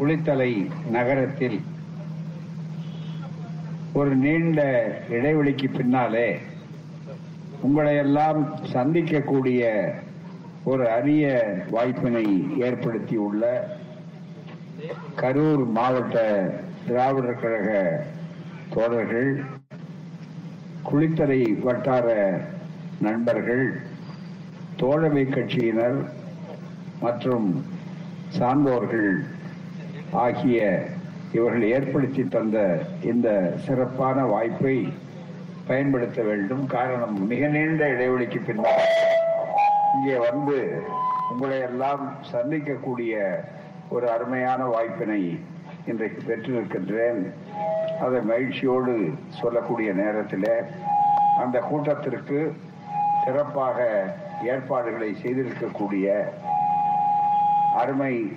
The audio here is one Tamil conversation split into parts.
குளித்தலை நகரத்தில் ஒரு நீண்ட இடைவெளிக்கு பின்னாலே உங்களையெல்லாம் சந்திக்கக்கூடிய ஒரு அரிய வாய்ப்பினை ஏற்படுத்தியுள்ள கரூர் மாவட்ட திராவிடர் கழக தோழர்கள் குளித்தலை வட்டார நண்பர்கள் தோழமை கட்சியினர் மற்றும் சான்றோர்கள் ஆகிய இவர்கள் ஏற்படுத்தி தந்த இந்த சிறப்பான வாய்ப்பை பயன்படுத்த வேண்டும். காரணம் மிக நீண்ட இடைவெளிக்கு பின்னர் இங்கே வந்து உங்களை எல்லாம் சந்திக்கக்கூடிய ஒரு அருமையான வாய்ப்பினை இன்றைக்கு பெற்றிருக்கின்றேன். அதை மகிழ்ச்சியோடு சொல்லக்கூடிய நேரத்தில் அந்த கூட்டத்திற்கு சிறப்பாக ஏற்பாடுகளை செய்திருக்கக்கூடிய அருமை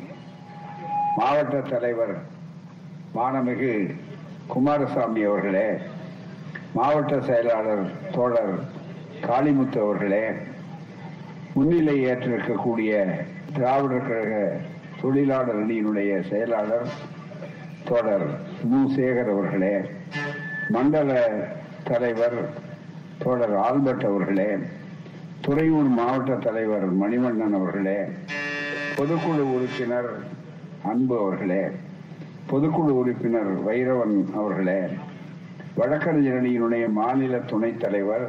மாவட்ட தலைவர் மாணமிகு குமாரசாமி அவர்களே மாவட்ட செயலாளர் தோழர் காளிமுத்து அவர்களே முன்னிலை ஏற்றிருக்கக்கூடிய திராவிடர் கழக தொழிலாளர் அணியினுடைய செயலாளர் தோழர் மு. சேகர் அவர்களே மண்டல தலைவர் தோழர் ஆல்பர்ட் அவர்களே துறையூர் மாவட்ட தலைவர் மணிவண்ணன் அவர்களே பொதுக்குழு உறுப்பினர் அன்பு அவர்களே பொதுக்குழு உறுப்பினர் வைரவன் அவர்களே வழக்கறிஞர் அணியினுடைய மாநில துணைத் தலைவர்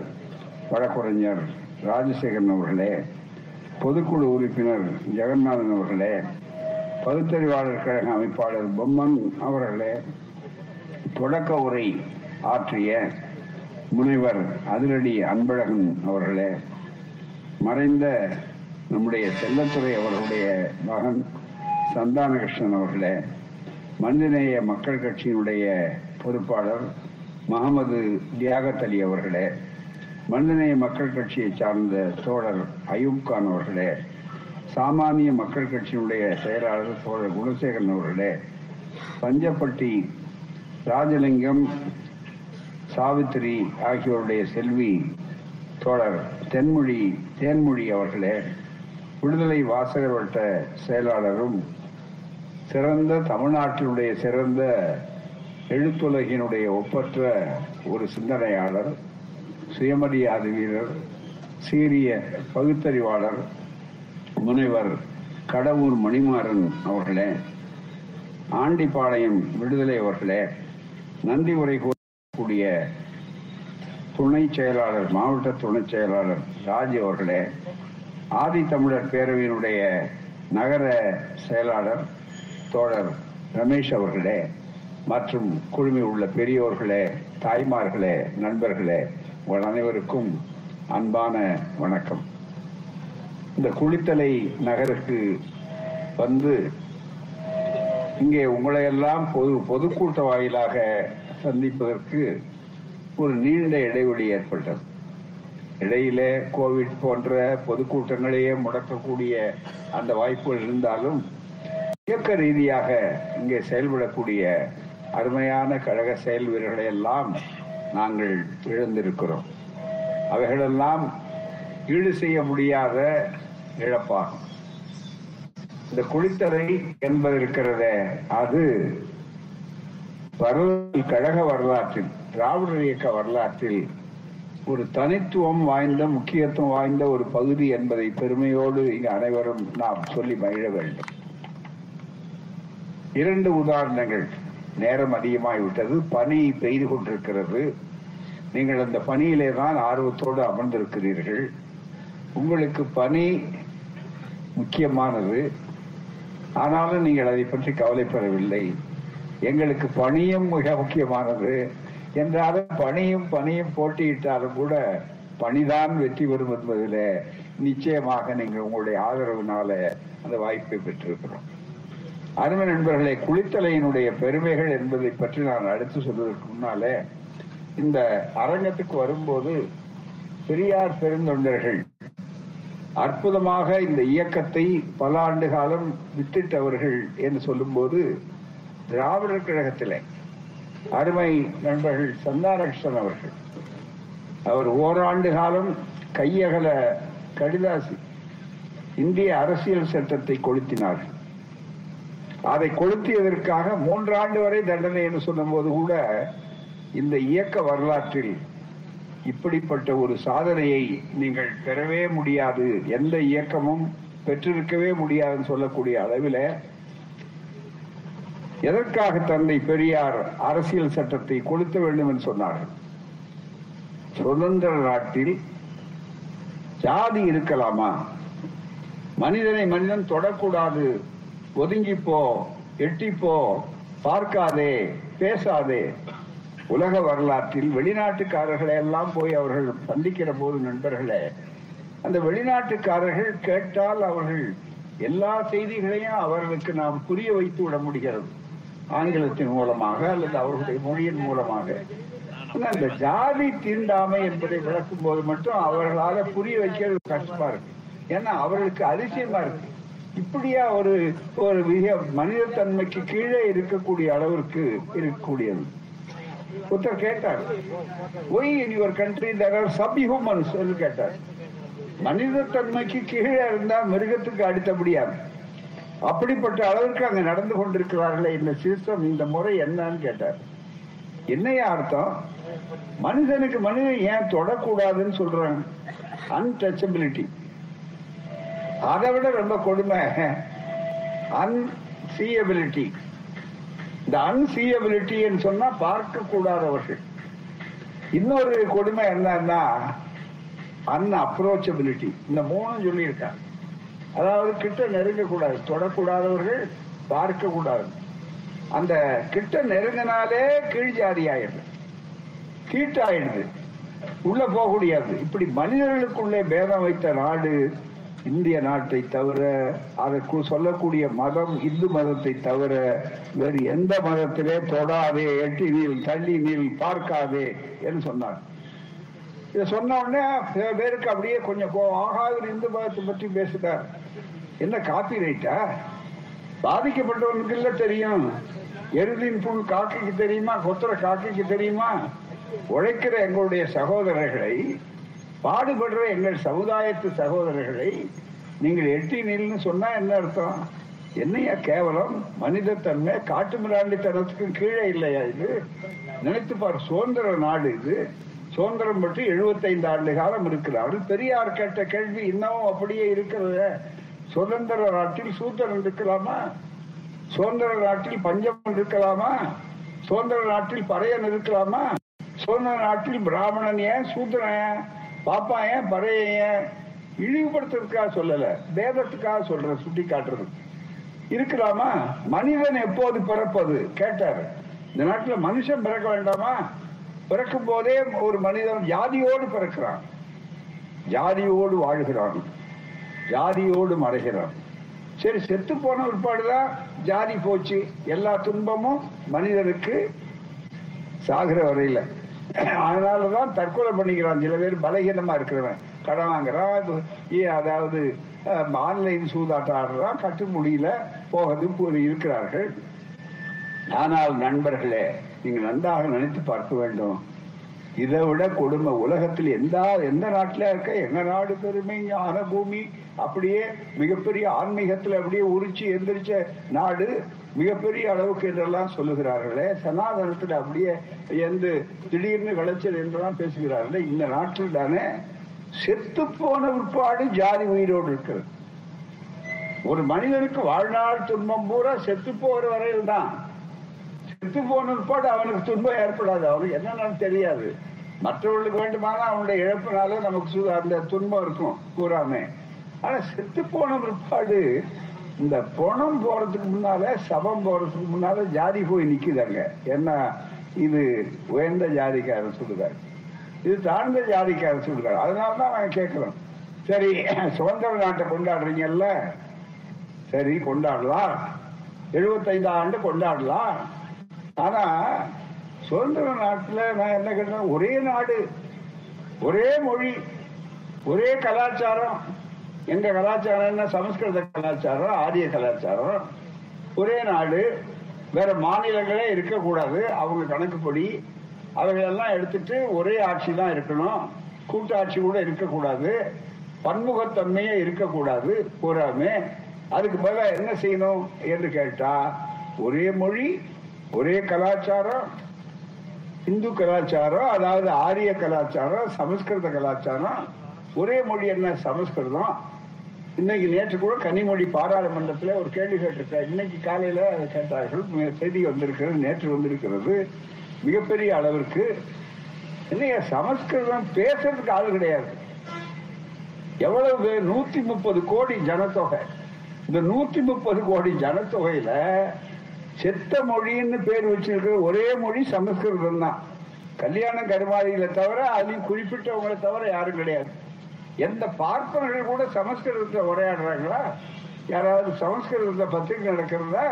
வழக்கறிஞர் ராஜசேகரன் அவர்களே பொதுக்குழு உறுப்பினர் ஜெகநாதன் அவர்களே பகுத்தறிவாளர் கழக அமைப்பாளர் பொம்மன் அவர்களே தொடக்க உரை ஆற்றிய முனைவர் அதிரடி அன்பழகன் அவர்களே மறைந்த நம்முடைய செல்லத்துறை அவர்களுடைய மகன் சந்தானகிருஷ்ணன் அவர்களே மனிதநேய மக்கள் கட்சியினுடைய பொறுப்பாளர் முகமது தியாகத் அலி அவர்களே மனிதநேய மக்கள் கட்சியை சார்ந்த தோழர் அயூப் கான் அவர்களே சாமானிய மக்கள் கட்சியினுடைய செயலாளர் தோழர் குணசேகரன் அவர்களே பஞ்சப்பட்டி ராஜலிங்கம் சாவித்திரி ஆகியோருடைய செல்வி தோழர் தென்மொழி தேன்மொழி அவர்களே விடுதலை வாசகர் வட்ட செயலாளரும் சிறந்த தமிழ்நாட்டினுடைய சிறந்த எழுத்துலகினுடைய ஒப்பற்ற ஒரு சிந்தனையாளர் சுயமரியாதை வீரர் சீரிய பகுத்தறிவாளர் முனைவர் கடவுர் மணிமாறன் அவர்களே ஆண்டிப்பாளையம் விடுதலை அவர்களே நன்றி உரை கூறக்கூடிய துணை செயலாளர் மாவட்ட துணை செயலாளர் ராஜ் அவர்களே ஆதி தமிழர் பேரவையினுடைய நகர செயலாளர் தோழர் ரமேஷ் அவர்களே மற்றும் குழுமி உள்ள பெரியோர்களே தாய்மார்களே நண்பர்களே உங்கள் அனைவருக்கும் அன்பான வணக்கம். இந்த குளித்தலை நகருக்கு வந்து இங்கே உங்களையெல்லாம் பொது பொதுக்கூட்ட வாயிலாக சந்திப்பதற்கு ஒரு நீண்ட இடைவெளி ஏற்பட்டது. இடையிலே கோவிட் போன்ற பொதுக்கூட்டங்களையே முடக்கக்கூடிய அந்த வாய்ப்புகள் இருந்தாலும் இயக்க ரீதியாக இங்கே செயல்படக்கூடிய அருமையான கழக செயல் வீரர்களை எல்லாம் நாங்கள் இழந்திருக்கிறோம். அவைகளெல்லாம் ஈடு செய்ய முடியாத இழப்பாகும். இந்த குளித்தலை என்பது இருக்கிறதே அது வரலாறு கழக வரலாற்றில் திராவிடர் இயக்க வரலாற்றில் ஒரு தனித்துவம் வாய்ந்த முக்கியத்துவம் வாய்ந்த ஒரு பகுதி என்பதை பெருமையோடு இங்கு அனைவரும் நாம் சொல்லி மகிழ வேண்டும். இரண்டு உதாரணங்கள். நேரம் அதிகமாகிவிட்டது. பனி பெய்து கொண்டிருக்கிறது. நீங்கள் அந்த பணியிலே தான் ஆர்வத்தோடு அமர்ந்திருக்கிறீர்கள். உங்களுக்கு பணி முக்கியமானது. ஆனாலும் நீங்கள் அதை பற்றி கவலைப்படவில்லை. எங்களுக்கு பணியும் மிக முக்கியமானது. என்றாலும் பணியும் பணியும் போட்டியிட்டாலும் கூட பணிதான் வெற்றி பெறும் என்பதில் நிச்சயமாக நீங்கள் உங்களுடைய ஆதரவினால அந்த வாய்ப்பை பெற்றிருக்கிறோம். அருமை நண்பர்களே குளித்தலையினுடைய பெருமைகள் என்பதை பற்றி நான் அடுத்து சொல்வதற்கு முன்னாலே இந்த அரங்கத்துக்கு வரும்போது பெரியார் பெருந்தொண்டர்கள் அற்புதமாக இந்த இயக்கத்தை பல ஆண்டு காலம் வித்திட்டவர்கள் என்று சொல்லும்போது திராவிடர் கழகத்திலே அருமை நண்பர்கள் சந்தானகிருஷ்ணன் அவர்கள். அவர் ஓராண்டு காலம் கையகல கடிதாசி இந்திய அரசியல் சட்டத்தை கொளுத்தினார்கள் அதை கொளுத்தியதற்காக மூன்றாண்டு வரை தண்டனை என்று சொன்னபோது கூட இந்த இயக்க வரலாற்றில் இப்படிப்பட்ட ஒரு சாதனையை நீங்கள் பெறவே முடியாது. எந்த இயக்கமும் பெற்றிருக்கவே முடியாதுன்னு சொல்லக்கூடிய அளவில் எதற்காக தந்தை பெரியார் அரசியல் சட்டத்தை கொளுத்த வேண்டும் என்று சொன்னார்கள்? சுதந்திர நாட்டில் ஜாதி இருக்கலாமா? மனிதனை மனிதன் தொடக்கூடாது ஒதுங்கிப்போ எட்டிப்போ பார்க்காதே பேசாதே. உலக வரலாற்றில் வெளிநாட்டுக்காரர்களை எல்லாம் போய் அவர்கள் சந்திக்கிற போது நண்பர்களே அந்த வெளிநாட்டுக்காரர்கள் கேட்டால் அவர்கள் எல்லா செய்திகளையும் அவர்களுக்கு நாம் புரிய வைத்து விட முடிகிறது. ஆங்கிலத்தின் மூலமாக அல்லது அவர்களுடைய மொழியின் மூலமாக. இந்த ஜாதி தீண்டாமை என்பதை விளக்கும் போது மட்டும் அவர்களால புரிய வைக்கிறது கஷ்டமா இருக்கு. ஏன்னா அவர்களுக்கு அதிசயமா இருக்கு. இப்படியா ஒரு ஒரு மிக மனிதத்தன்மைக்கு கீழே இருக்கக்கூடிய அளவிற்கு இருக்கக்கூடியது. ஒருத்தர் கேட்டார் why in your country there are sub humans என்று கேட்டார். மனிதத்தன்மைக்கு கீழே இருந்தா மிருகத்துக்கு அடுத்தபடியா? அப்படிப்பட்ட அளவிற்கு அங்க நடந்து கொண்டிருக்கிறார்களே இந்த சிஸ்டம் இந்த முறை என்னன்னு கேட்டார். என்னையா அர்த்தம்? மனிதனுக்கு மனிதன் ஏன் தொடக்கூடாதுன்னு சொல்றாங்க? அன்டச்சபிலிட்டி அதை விட ரொம்ப கொடுமை. அன்சீயபிலிட்டி இந்த அன்சீயபிலிட்டின்னு சொன்னா பார்க்க கூடாதவர்கள் இன்னொரு கொடுமை என்னன்னா அன் அப்ரோச்சபிலிட்டி இந்த மூணும் சொல்லியிருக்காங்க. அதாவது கிட்ட நெருங்கக்கூடாது தொடக்கூடாதவர்கள் பார்க்க கூடாது அந்த கிட்ட நெருங்கினாலே கீழ் ஜாதி ஆயிடுது. கீட்டாயிடுது உள்ள போக முடியாது. இப்படி மனிதர்களுக்குள்ளே பேதம் வைத்த நாடு இந்திய நாட்டை தவிர அதற்கு சொல்லக்கூடிய மதம் இந்து மதத்தை தவிர வேறு எந்த மதத்திலே தொடாதே எட்டி நீள் தள்ளி நீள் பார்க்காதே என்று சொன்னார் இதை சொன்ன உடனே சில பேருக்கு அப்படியே கொஞ்சம் கோபம் ஆகாது இந்து மதத்தை பற்றி பேசுகிறார் என்ன காப்பி ரைட்டா பாதிக்கப்பட்டவனுக்கு இல்லை தெரியும். எருதின் புல் காக்கைக்கு தெரியுமா? கொத்துற காக்கைக்கு தெரியுமா? உழைக்கிற எங்களுடைய சகோதரர்களை பாடுபடுற எங்கள் சமுதாயத்து சகோதரர்களை நீங்கள் எட்டி நில்னு சொன்னா என்ன அர்த்தம்? என்னையா கேவலம்? மனிதத்தன்மை காட்டு மிராண்டித்தனத்துக்கும் கீழே இல்லையா இது? நினைத்து பார் சுதந்திர நாடு இது. சுதந்திரம் பற்றி எழுபத்தைந்து ஆண்டு காலம் இருக்கிறார்கள் பெரியார் கேட்ட கேள்வி இன்னமும் அப்படியே இருக்கிறது சுதந்திர நாட்டில் சூத்திரன் இருக்கலாமா சுதந்திர நாட்டில் பஞ்சம் இருக்கலாமா சுதந்திர நாட்டில் பறையன் இருக்கலாமா சுதந்திர நாட்டில் பிராமணன் ஏன்? சூத்திரன் ஏன்? பாப்பா ஏன்? பறையன் ஏன்? இழிவுபடுத்துறதுக்காக சொல்லல. வேதத்துக்காக சொல்ற சுட்டி காட்டுறது இருக்கலாமா மனிதன் எப்போது பிறப்பது? கேட்டார். இந்த நாட்டுல மனுஷன் பிறக்க வேண்டாமா? பிறக்கும் போதே ஒரு மனிதன் ஜாதியோடு பிறக்கிறான். ஜாதியோடு வாழ்கிறான். ஜாதியோடு மறைகிறான். சரி செத்து போன பிற்பாடுதான் ஜாதி போச்சு. எல்லா துன்பமும் மனிதனுக்கு சாகிற வரையில. அதனாலதான் தற்கொலை பண்ணிக்கிறான். சில பேர் பலகீனமா இருக்கிறவன். கடன் வாங்குறான் அதாவது ஆன்லைன் சூதாட்டம் ஆடுறான் கட்டு முடியல போகிறது இருக்கிறார்கள். ஆனால் நண்பர்களே நீங்கள் நன்றாக நினைத்து பார்க்க வேண்டும். இதை விட கொடுமை உலகத்தில் எந்த எந்த நாட்டில் இருக்க எங்க நாடு பெருமை ஞான பூமி அப்படியே மிகப்பெரிய ஆன்மீகத்தில் அப்படியே உரிச்சு எந்திரிச்ச நாடு மிகப்பெரிய அளவுக்கு என்றெல்லாம் சொல்லுகிறார்களே. சனாதனத்தில் அப்படியே எந்த திடீர்னு விளைச்சல் என்றெல்லாம் பேசுகிறார்களே. இந்த நாட்டில் தானே செத்து போன உட்பாடு ஜாதி உயிரோடு இருக்கிறது. ஒரு மனிதனுக்கு வாழ்நாள் துன்பம் பூரா செத்து போகிற வரையில் தான் செத்து போன பிற்பாடு அவனுக்கு துன்பம் ஏற்படாது. அவனுக்கு என்னன்னு தெரியாது. மற்றவர்களுக்கு வேண்டுமானா அவனுடைய இழப்பினால நமக்கு அந்த துன்பம் இருக்கும். கூறாமே. ஆனா செத்து போன பிற்பாடு இந்த பணம் போறதுக்கு முன்னால சபம் போறதுக்கு முன்னால ஜாதி போய் நிக்குதாங்க. என்ன இது உயர்ந்த ஜாதிக்காரன் சொல்லுறாரு. இது தாழ்ந்த ஜாதிக்காரன் சொல்லுறாரு. அதனாலதான் நாங்க கேட்கிறோம் சரி சுதந்திர நாட்டை கொண்டாடுறீங்கல்ல? சரி கொண்டாடலாம். எழுபத்தைந்து ஆண்டு கொண்டாடலாம். ஆனா சுதந்திர நாட்டுல நான் என்ன கேட்டேன் ஒரே நாடு ஒரே மொழி ஒரே கலாச்சாரம். எங்க கலாச்சாரம் என்ன? சமஸ்கிருத கலாச்சாரம் ஆரிய கலாச்சாரம். ஒரே நாடு வேற மாநிலங்களே இருக்கக்கூடாது. அவங்க கணக்குப்படி அவைகளெல்லாம் எடுத்துட்டு ஒரே ஆட்சி தான் இருக்கணும். கூட்டாட்சி கூட இருக்கக்கூடாது. பன்முகத்தன்மையே இருக்கக்கூடாது. பூராமே அதுக்கு பதிலா என்ன செய்யணும் என்று கேட்டா ஒரே மொழி ஒரே கலாச்சாரம் இந்து கலாச்சாரம் அதாவது ஆரிய கலாச்சாரம் சமஸ்கிருத கலாச்சாரம். ஒரே மொழி என்ன? சமஸ்கிருதம். இன்னைக்கு நேற்று கூட கன்னிமொழி பாராளுமன்றத்தில் ஒரு கேள்வி கேட்டிருக்கார். இன்னைக்கு காலையில அதை கேட்டார்கள். செய்தி வந்திருக்கிறது நேற்று வந்திருக்கிறது. மிகப்பெரிய அளவிற்கு இன்னைக்கு சமஸ்கிருதம் பேசுறதுக்கு ஆள் கிடையாது. எவ்வளவு பேர்? நூத்தி முப்பது கோடி ஜனத்தொகை. இந்த நூத்தி முப்பது கோடி ஜனத்தொகையில செத்த மொழின்னு பேர் வச்சிருக்கிற ஒரே மொழி சமஸ்கிருதம் தான். கல்யாண கருமாதிகளை தவிர அதையும் குறிப்பிட்டவங்களை தவிர யாரும் கிடையாது. எந்த பார்ப்பனர்கள் கூட சமஸ்கிருதத்தை உரையாடுறாங்களா? யாராவது சமஸ்கிருதத்தை பத்திரிக்கை நடக்கிறதா?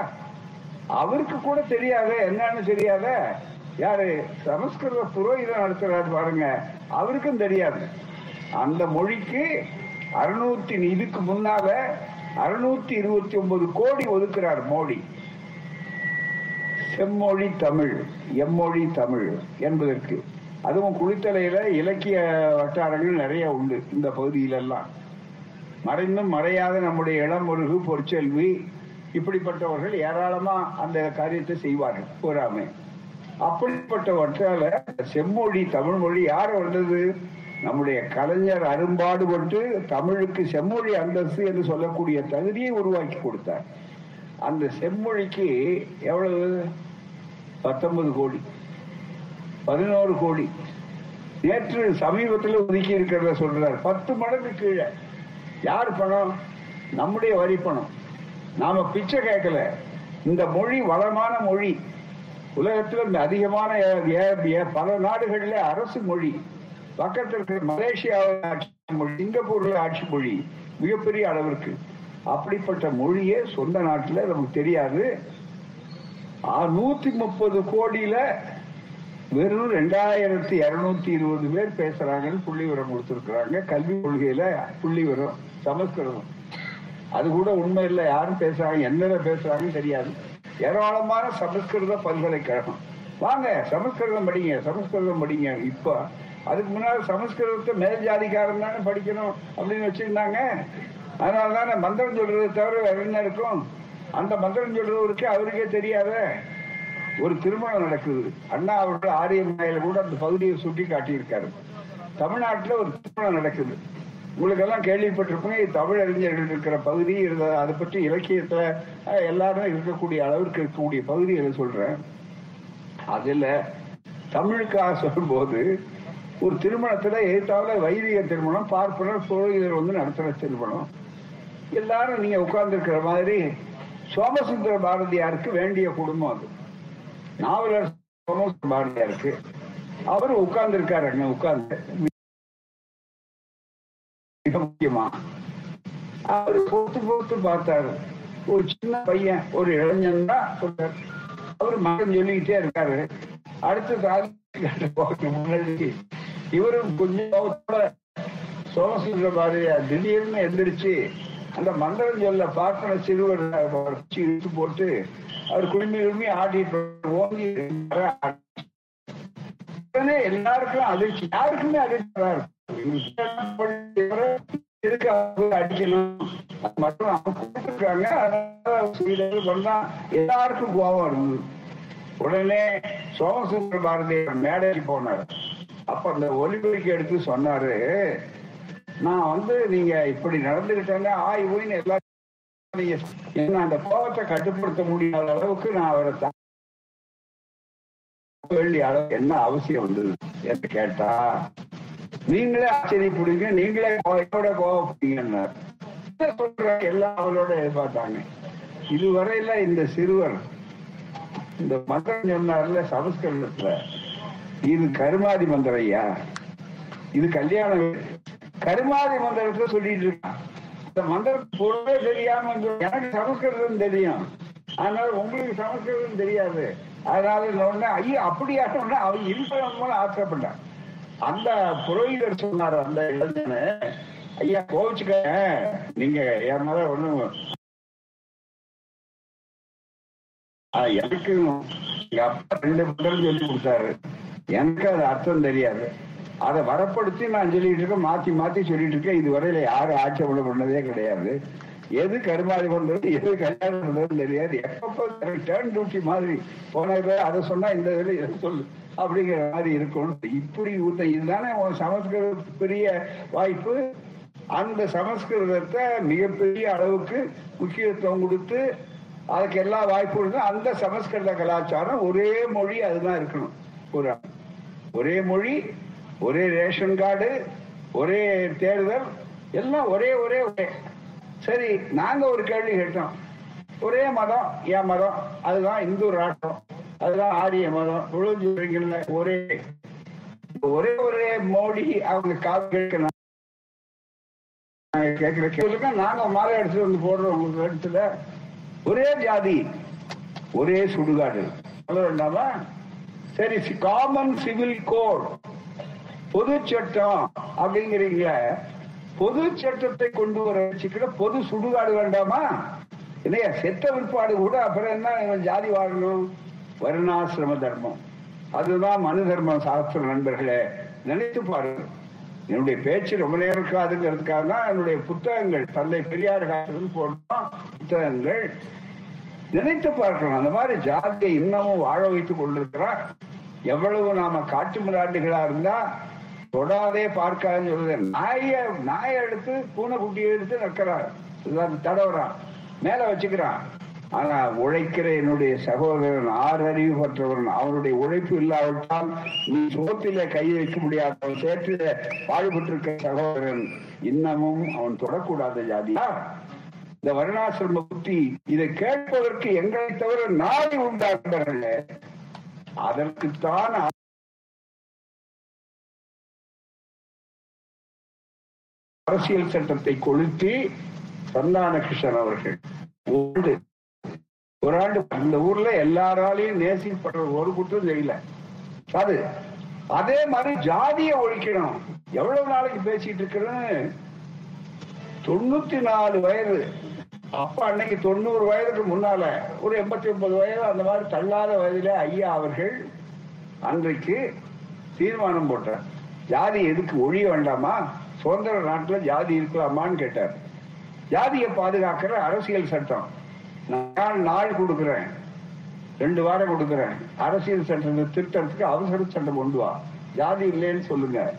அவருக்கு கூட தெரியாத என்னன்னு தெரியாத. யாரு? சமஸ்கிருத புரோகிதம் நடத்துறாரு பாருங்க. அவருக்கும் தெரியாது. அந்த மொழிக்கு அறுநூத்தி இதுக்கு முன்னால அறுநூத்தி இருபத்தி ஒன்பது கோடி ஒதுக்குறார் மோடி. செம்மொழி தமிழ் எம்மொழி தமிழ் என்பதற்கு. அதுவும் குளித்தலையில இலக்கிய வட்டாரங்கள் நிறைய உண்டு இந்த பகுதியிலெல்லாம். மறைந்தும் மறையாத நம்முடைய இளமுருகு பொற்செல்வி இப்படிப்பட்டவர்கள் ஏராளமா அந்த காரியத்தை செய்வார்கள் கூறாமை அப்படிப்பட்டவற்றால செம்மொழி தமிழ் மொழி யார் வந்தது? நம்முடைய கலைஞர் அரும்பாடுபட்டு தமிழுக்கு செம்மொழி அந்தஸ்து என்று சொல்லக்கூடிய தகுதியை உருவாக்கி கொடுத்தார். அந்த செம்மொழிக்கு எவ்வளவு? பத்தொன்பது கோடி. பதினோரு கோடி. நேற்று சமீபத்தில் ஒதுக்கி இருக்கிறத சொல்றார். பத்து மடங்கு கீழே. யார் பணம்? நம்முடைய வரி பணம். நாம பிச்சை கேட்கல. இந்த மொழி வளமான மொழி. உலகத்தில் இந்த அதிகமான ஏ- ஏ- பல நாடுகளில் அரசு மொழி. பக்கத்தில் இருக்கிற மலேசியாவில் ஆட்சி மொழி சிங்கப்பூர்ல ஆட்சி மொழி. மிகப்பெரிய அளவிற்கு. அப்படிப்பட்ட மொழியே சொந்த நாட்டில் நமக்கு தெரியாது. நூத்தி முப்பது கோடியில வெறும் ரெண்டாயிரத்தி இருநூத்தி இருபது பேர் பேசுறாங்கன்னு புள்ளி விவரம் கொடுத்திருக்கிறாங்க. கல்வி கொள்கையில புள்ளி விவரம் சமஸ்கிருதம். அது கூட உண்மை இல்லை. யாரும் பேசுறாங்க என்னென்ன பேசுறாங்கன்னு தெரியாது. ஏராளமான சமஸ்கிருத பல்கலைக்கழகம். வாங்க சமஸ்கிருதம் படிங்க சமஸ்கிருதம் படிங்க. இப்ப அதுக்கு முன்னாடி சமஸ்கிருதத்தை மேல் ஜாதிக்காரன் தானே படிக்கணும் அப்படின்னு வச்சிருந்தாங்க. அதனால தானே மந்திரம் சொல்றது தவிர வேற என்ன இருக்கும்? அந்த மந்திரம் சொல்றவருக்கு அவருக்கே தெரியாத ஒரு திருமணம் நடக்குது. அண்ணா அவர்கள் ஆரியமாயில கூட அந்த பகுதியை சுட்டி காட்டியிருக்காரு. தமிழ்நாட்டில் ஒரு திருமணம் நடக்குது. உங்களுக்கு எல்லாம் கேள்விப்பட்டிருப்பீங்க தமிழ் அறிஞர்கள் இருக்கிற பகுதி இருந்தது அதை பற்றி இலக்கியத்துல எல்லாரும் இருக்கக்கூடிய அளவிற்கு இருக்கக்கூடிய பகுதிகளை சொல்றேன்? அதுல தமிழுக்காக சொல்லும்போது ஒரு திருமணத்துல எதிர்த்தாவில வைதிக திருமணம் பார்ப்பனர் புரோகிதர் வந்து நடத்துற திருமணம் எல்லாரும் நீங்க உட்கார்ந்து இருக்கிற மாதிரி சோமசுந்தர பாரதியாருக்கு வேண்டிய குடும்பம் அது. நாவலர் சோமசுந்தர பாரதியாருக்கு. அவர் உட்கார்ந்து இருக்காருங்க உட்கார்ந்து. மிக முக்கியமா. அவர் பொறுத்து பொறுத்து பார்த்தாரு. ஒரு சின்ன பையன் ஒரு இளைஞன் தான் அவர் மகன் சொல்லிக்கிட்டே இருக்காரு. அடுத்த சாதி முன்னாடி இவரும் கொஞ்சம் சோமசுந்தர பாரதியார் திடீர்னு எந்திரிச்சு அந்த மண்டல ஜெல்ல பார்க்கன சிறுவர் இழுத்து போட்டு அவர் குழுமி குழுமி ஆடிட்டு ஓங்கி உடனே எல்லாருக்கும் அதிர்ச்சி. யாருக்குமே அதிர்ச்சி அடிக்கணும்? மட்டும் அவங்க கூப்பிட்டுருக்காங்க. அதனால பண்ணா எல்லாருக்கும் கோபம் இருந்தது உடனே சோமசுந்தர பாரதியார் மேடைக்கு போனார். அப்ப அந்த ஒலிபெருக்கு எடுத்து சொன்னாரு நான் வந்து நீங்க இப்படி நடந்துகிட்டாங்க ஆய் ஊயின்னு எல்லாரும் நீங்க என்ன அந்த கோபத்தை கட்டுப்படுத்த முடியாத அளவுக்கு நான் அவரை வேண்டிய அளவு என்ன அவசியம் வந்தது என்று கேட்டா நீங்களே ஆச்சரியப்படுங்க நீங்களே கோவத்தோட கோவப்படுவீங்கன்னார் சொல்ற எல்லாம் அவளோட எதிர்பார்த்தாங்க. இதுவரையில இந்த சிறுவர் இந்த மந்திரம் சொன்னார்ல சமஸ்கிருதத்துல இது கருமாதி மந்திரம் ஐயா இது கல்யாணம் கருமாதி மந்திரத்தை சொல்லிட்டு இருக்கான். இந்த மந்திரத்தை சொல்லவே தெரியாம எனக்கு சமஸ்கிருதம் தெரியும். அதனால உங்களுக்கு சமஸ்கிருதம் தெரியாது. அதனால உடனே ஐயோ அப்படியா உடனே அவன் இருப்பவன் ஆசைப்பட்டான் அந்த புரோகிதர் சொன்னார் அந்த இளைஞனு ஐயா கோவிச்சுக்க நீங்க என் மேல ஒண்ணும் எனக்கு எங்க அப்பா ரெண்டு மந்திரம் சொல்லி கொடுத்தாரு. எனக்கு அது அர்த்தம் தெரியாது. அதை வரப்படுத்தி நான் சொல்லிட்டு இருக்கேன் மாத்தி மாத்தி சொல்லிட்டு இருக்கேன். இதுவரையில யாரும் ஆட்சேபனை பண்ணதே கிடையாது. எது கருமாதி பண்றது எது கல்யாணம் பண்றதுன்னு தெரியாது. எப்பப்போ டேர்ன் டியூட்டி மாதிரி போன அதை சொன்னா இந்த இதுல சொல்லு அப்படிங்கிற மாதிரி இருக்கும் இப்படி ஊத்த இதுதானே உன் சமஸ்கிருத பெரிய வாய்ப்பு. அந்த சமஸ்கிருதத்தை மிகப்பெரிய அளவுக்கு முக்கியத்துவம் கொடுத்து அதுக்கு எல்லா வாய்ப்புகளும் அந்த சமஸ்கிருத கலாச்சாரம் ஒரே மொழி அதுதான் இருக்கணும். ஒரு ஒரே மொழி ஒரே ரேஷன் கார்டு ஒரே தேர்தல் எல்லாம் ஒரே ஒரே ஒரே. சரி நாங்க ஒரு கேள்வி கேட்டோம். ஒரே மதம் என் மதம்? அதுதான் இந்து ராஷ்டிரம். அதுதான் ஆரிய மதம். இவ்வளவு ஒரே. ஒரே ஒரே மோடி அவங்க காது கேட்கணும் நாங்க கேட்கிற கேள்விக்கு நாங்க மாலை எடுத்துட்டு வந்து போடுறோம் உங்களுக்கு இடத்துல. ஒரே ஜாதி ஒரே சுடுகாடு. சொல்ல வேண்டாமா? சரி காமன் சிவில் கோட் பொது சட்டம் அப்படிங்கிறீங்க. பொது சட்டத்தை கொண்டு வர வச்சுக்கிற பொது சுடுகாடு வேண்டாமா? இல்லையா செத்த விற்பாடு கூட அப்புறம் என்ன? ஜாதி வாழணும். வருணாசிரம தர்மம். அதுதான் மனு தர்ம சாஸ்திர நண்பர்களே. நினைத்து பாருங்கள். என்னுடைய பேச்சு ரொம்ப நேரம் இருக்காதுங்கிறதுக்காக தான் என்னுடைய புத்தகங்கள் தந்தை பெரியார் காலத்தில் போடுறோம் புத்தகங்கள். நினைத்து பார்க்கணும் அந்த மாதிரி ஜாதியை இன்னமும் வாழ வைத்துக் கொண்டிருக்கிறார். எவ்வளவு நாம காட்டு மிராண்டுகளா இருந்தா தொடாதே பார்க்காதுன்னு சொல்றது. நாய நாயை எடுத்து பூனை குட்டியை எடுத்து நக்கிறார் தடவுறான். மேல வச்சுக்கிறான். ஆனா உழைக்கிற என்னுடைய சகோதரன் ஆறு அறிவு பெற்றவன் அவனுடைய உழைப்பு இல்லாவிட்டால் நீ சோத்தில கை வைக்க முடியாத. சேற்றில பாடுபட்டிருக்க சகோதரன் இன்னமும் அவன் தொடக்கூடாத ஜாதியா இந்த வருணாசிரம புத்தி இதை கேட்பதற்கு எங்களை தவிர நாளை உண்டாக்குறார்கள் அதற்குத்தான் அரசியல் சட்டத்தை கொளுத்தி சந்தான கிருஷ்ணன் அவர்கள் ஒரு ஒரு ஆண்டு இந்த ஊர்ல எல்லாராலையும் நேசிப்படுற ஒரு குற்றம் செய்யல. அது அதே மாதிரி ஜாதியை ஒழிக்கணும். எவ்வளவு நாளைக்கு பேசிட்டு இருக்கிறேன்னு? தொண்ணூத்தி நாலு வயது. அப்ப அன்னைக்கு தொண்ணூறு வயதுக்கு முன்னால ஒரு எண்பத்தி ஒன்பது வயது அந்த மாதிரி தள்ளாத வயதுல ஐயா அவர்கள் அன்றைக்கு தீர்மானம் போட்டார். ஜாதி எதுக்கு ஒழிய வேண்டாமா? சுதந்திர நாட்டில் ஜாதி இருக்கலாமான்னு கேட்டார். ஜாதியை பாதுகாக்கிற அரசியல் சட்டம். நான் நாள் கொடுக்குறேன். ரெண்டு வாரம் கொடுக்குறேன். அரசியல் சட்டத்தை திருத்தறதுக்கு அவசர சட்டம் கொண்டு வா. ஜாதி இல்லைன்னு சொல்லுங்க.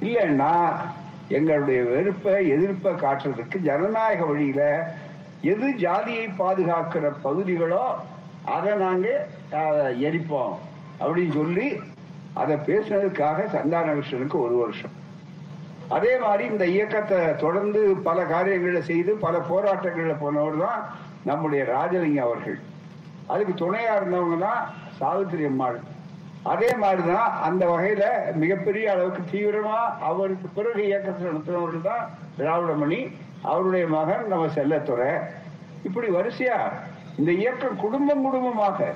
இல்லைன்னா எங்களுடைய வெறுப்பை எதிர்ப்பை காட்டுறதுக்கு ஜனநாயக வழியில எது ஜாதியை பாதுகாக்கிற பகுதிகளோ அதை நாங்க எரிப்போம். அப்படின்னு சொல்லி அதை பேசுனதுக்காக சந்தான கிருஷ்ணனுக்கு ஒரு வருஷம். அதே மாதிரி இந்த இயக்கத்தை தொடர்ந்து பல காரியங்களை செய்து பல போராட்டங்களில் போனவர் தான் நம்முடைய ராஜலிங்கம் அவர்கள். அதுக்கு துணையா இருந்தவங்க தான் சாவித்திரி அம்மாள். அதே மாதிரிதான் அந்த வகையில மிகப்பெரிய அளவுக்கு தீவிரமா அவருக்கு பிறகு இயக்கத்தை நடத்தினவர்கள் தான் திராவிடமணி அவருடைய மகன் நம்ம செல்லத்துறை. இப்படி வரிசையா இந்த இயக்கம் குடும்பம் குடும்பமாக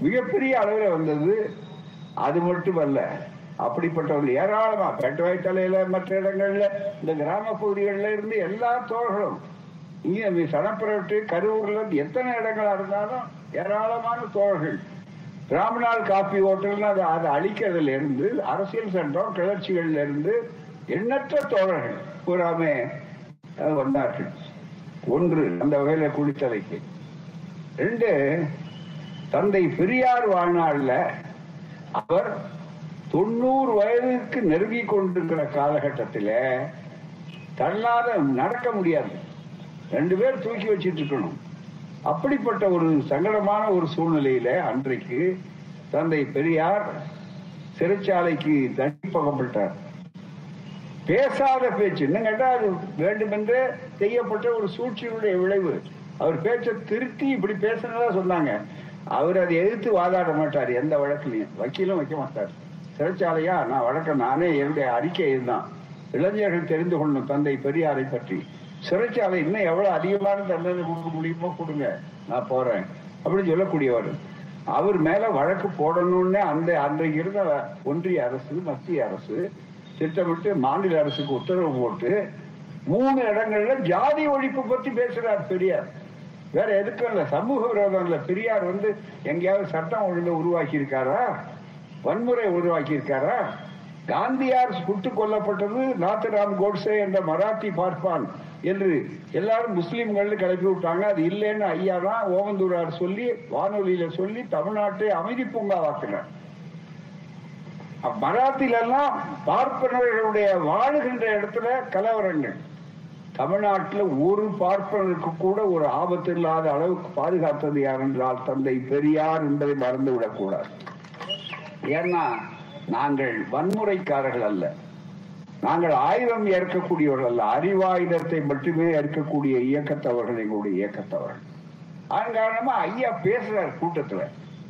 மிகப்பெரிய அளவில் வந்தது. அது மட்டுமல்ல அப்படிப்பட்டவர்கள் ஏராளமா பேட்டவாய்த்தலையில மற்ற இடங்கள்ல இந்த கிராம பகுதிகளில் இருந்து எல்லா தோழர்களும் இங்கே சனப்பிரட்டு கரூர்ல இருந்து எத்தனை இடங்களா இருந்தாலும் ஏராளமான தோழர்கள். ராமநாள் காப்பி ஹோட்டல்னு அதை அதை அழிக்கிறதுல இருந்து அரசியல் சட்டம் கிளர்ச்சிகள்ல இருந்து எண்ணற்ற தோழர்கள் பூராமே வந்தார்கள். ஒன்று அந்த வகையில குளித்தலைக்கு ரெண்டு தந்தை பெரியார் வாழ்நாள்ல அவர் தொண்ணூறு வயதுக்கு நெருங்கி கொண்டிருக்கிற காலகட்டத்தில் தள்ளாத நடக்க முடியாது. ரெண்டு பேர் தூக்கி வச்சிட்டு இருக்கணும். அப்படிப்பட்ட ஒரு சங்கடமான ஒரு சூழ்நிலையில அன்றைக்கு தந்தை பெரியார் சிறைச்சாலைக்கு தண்டிப்பகப்பட்டார் பேசாத பேச்சு. என்ன கேட்டால் அது வேண்டுமென்றே செய்யப்பட்ட ஒரு சூழ்ச்சியினுடைய விளைவு. அவர் பேச்சை திருத்தி இப்படி பேசுனதா சொன்னாங்க. அவர் அதை எதிர்த்து வாதாட மாட்டார். எந்த வழக்குலையும். வக்கீலும் வைக்க மாட்டார். சிறைச்சாலையா நான் வழக்க நானே என்னுடைய அறிக்கை இதுதான் இளைஞர்கள் தெரிந்து கொள்ளணும் தந்தை பெரியாரை பற்றி. சிறைச்சாலை இன்னும் எவ்வளவு அதிகமான தண்டனை கொடுக்க முடியுமோ கொடுங்க நான் போறேன் அப்படின்னு சொல்லக்கூடியவர். அவர் மேல வழக்கு போடணும்னு அந்த அன்றைக்கு இருந்த ஒன்றிய அரசு மத்திய அரசு திட்டமிட்டு மாநில அரசுக்கு உத்தரவு போட்டு மூணு இடங்கள்ல ஜாதி ஒழிப்பு பத்தி பேசுறார் பெரியார். வேற எதுக்கும் இல்ல சமூக விரோதம் இல்ல. பெரியார் வந்து எங்கேயாவது சட்டம் ஒழுங்கு உருவாக்கி இருக்காரா வன்முறை உருவாக்கி இருக்காரா காந்தியார் சுட்டுக் கொல்லப்பட்டது நாத்துராம் கோட்சே என்ற மராத்தி பார்ப்பான் என்று எல்லாரும் முஸ்லிம்கள் கிளப்பி விட்டாங்க. அது இல்லைன்னு ஐயா தான் ஓமந்தூரார் சொல்லி வானொலியில சொல்லி தமிழ்நாட்டை அமைதி பூங்காவாக்கினார் மராத்தில எல்லாம் பார்ப்பனர்களுடைய வாழுகின்ற இடத்துல கலவரங்கள் தமிழ்நாட்டில் ஒரு பார்ப்பனருக்கு கூட ஒரு ஆபத்து இல்லாத அளவுக்கு பாதுகாத்தது யார் என்றால் தந்தை பெரியார் என்பதை மறந்து விடக்கூடாது ஏன்னா நாங்கள் வன்முறைக்காரர்கள் அல்ல. நாங்கள் ஆயுதம் ஏற்கக்கூடியவர்கள் அல்ல. அறிவாயுதத்தை மட்டுமே ஏற்கக்கூடிய இயக்கத்தவர்கள் எங்களுடைய இயக்கத்தவர்கள். அதன் காரணமா ஐயா பேசுறார் கூட்டத்துல.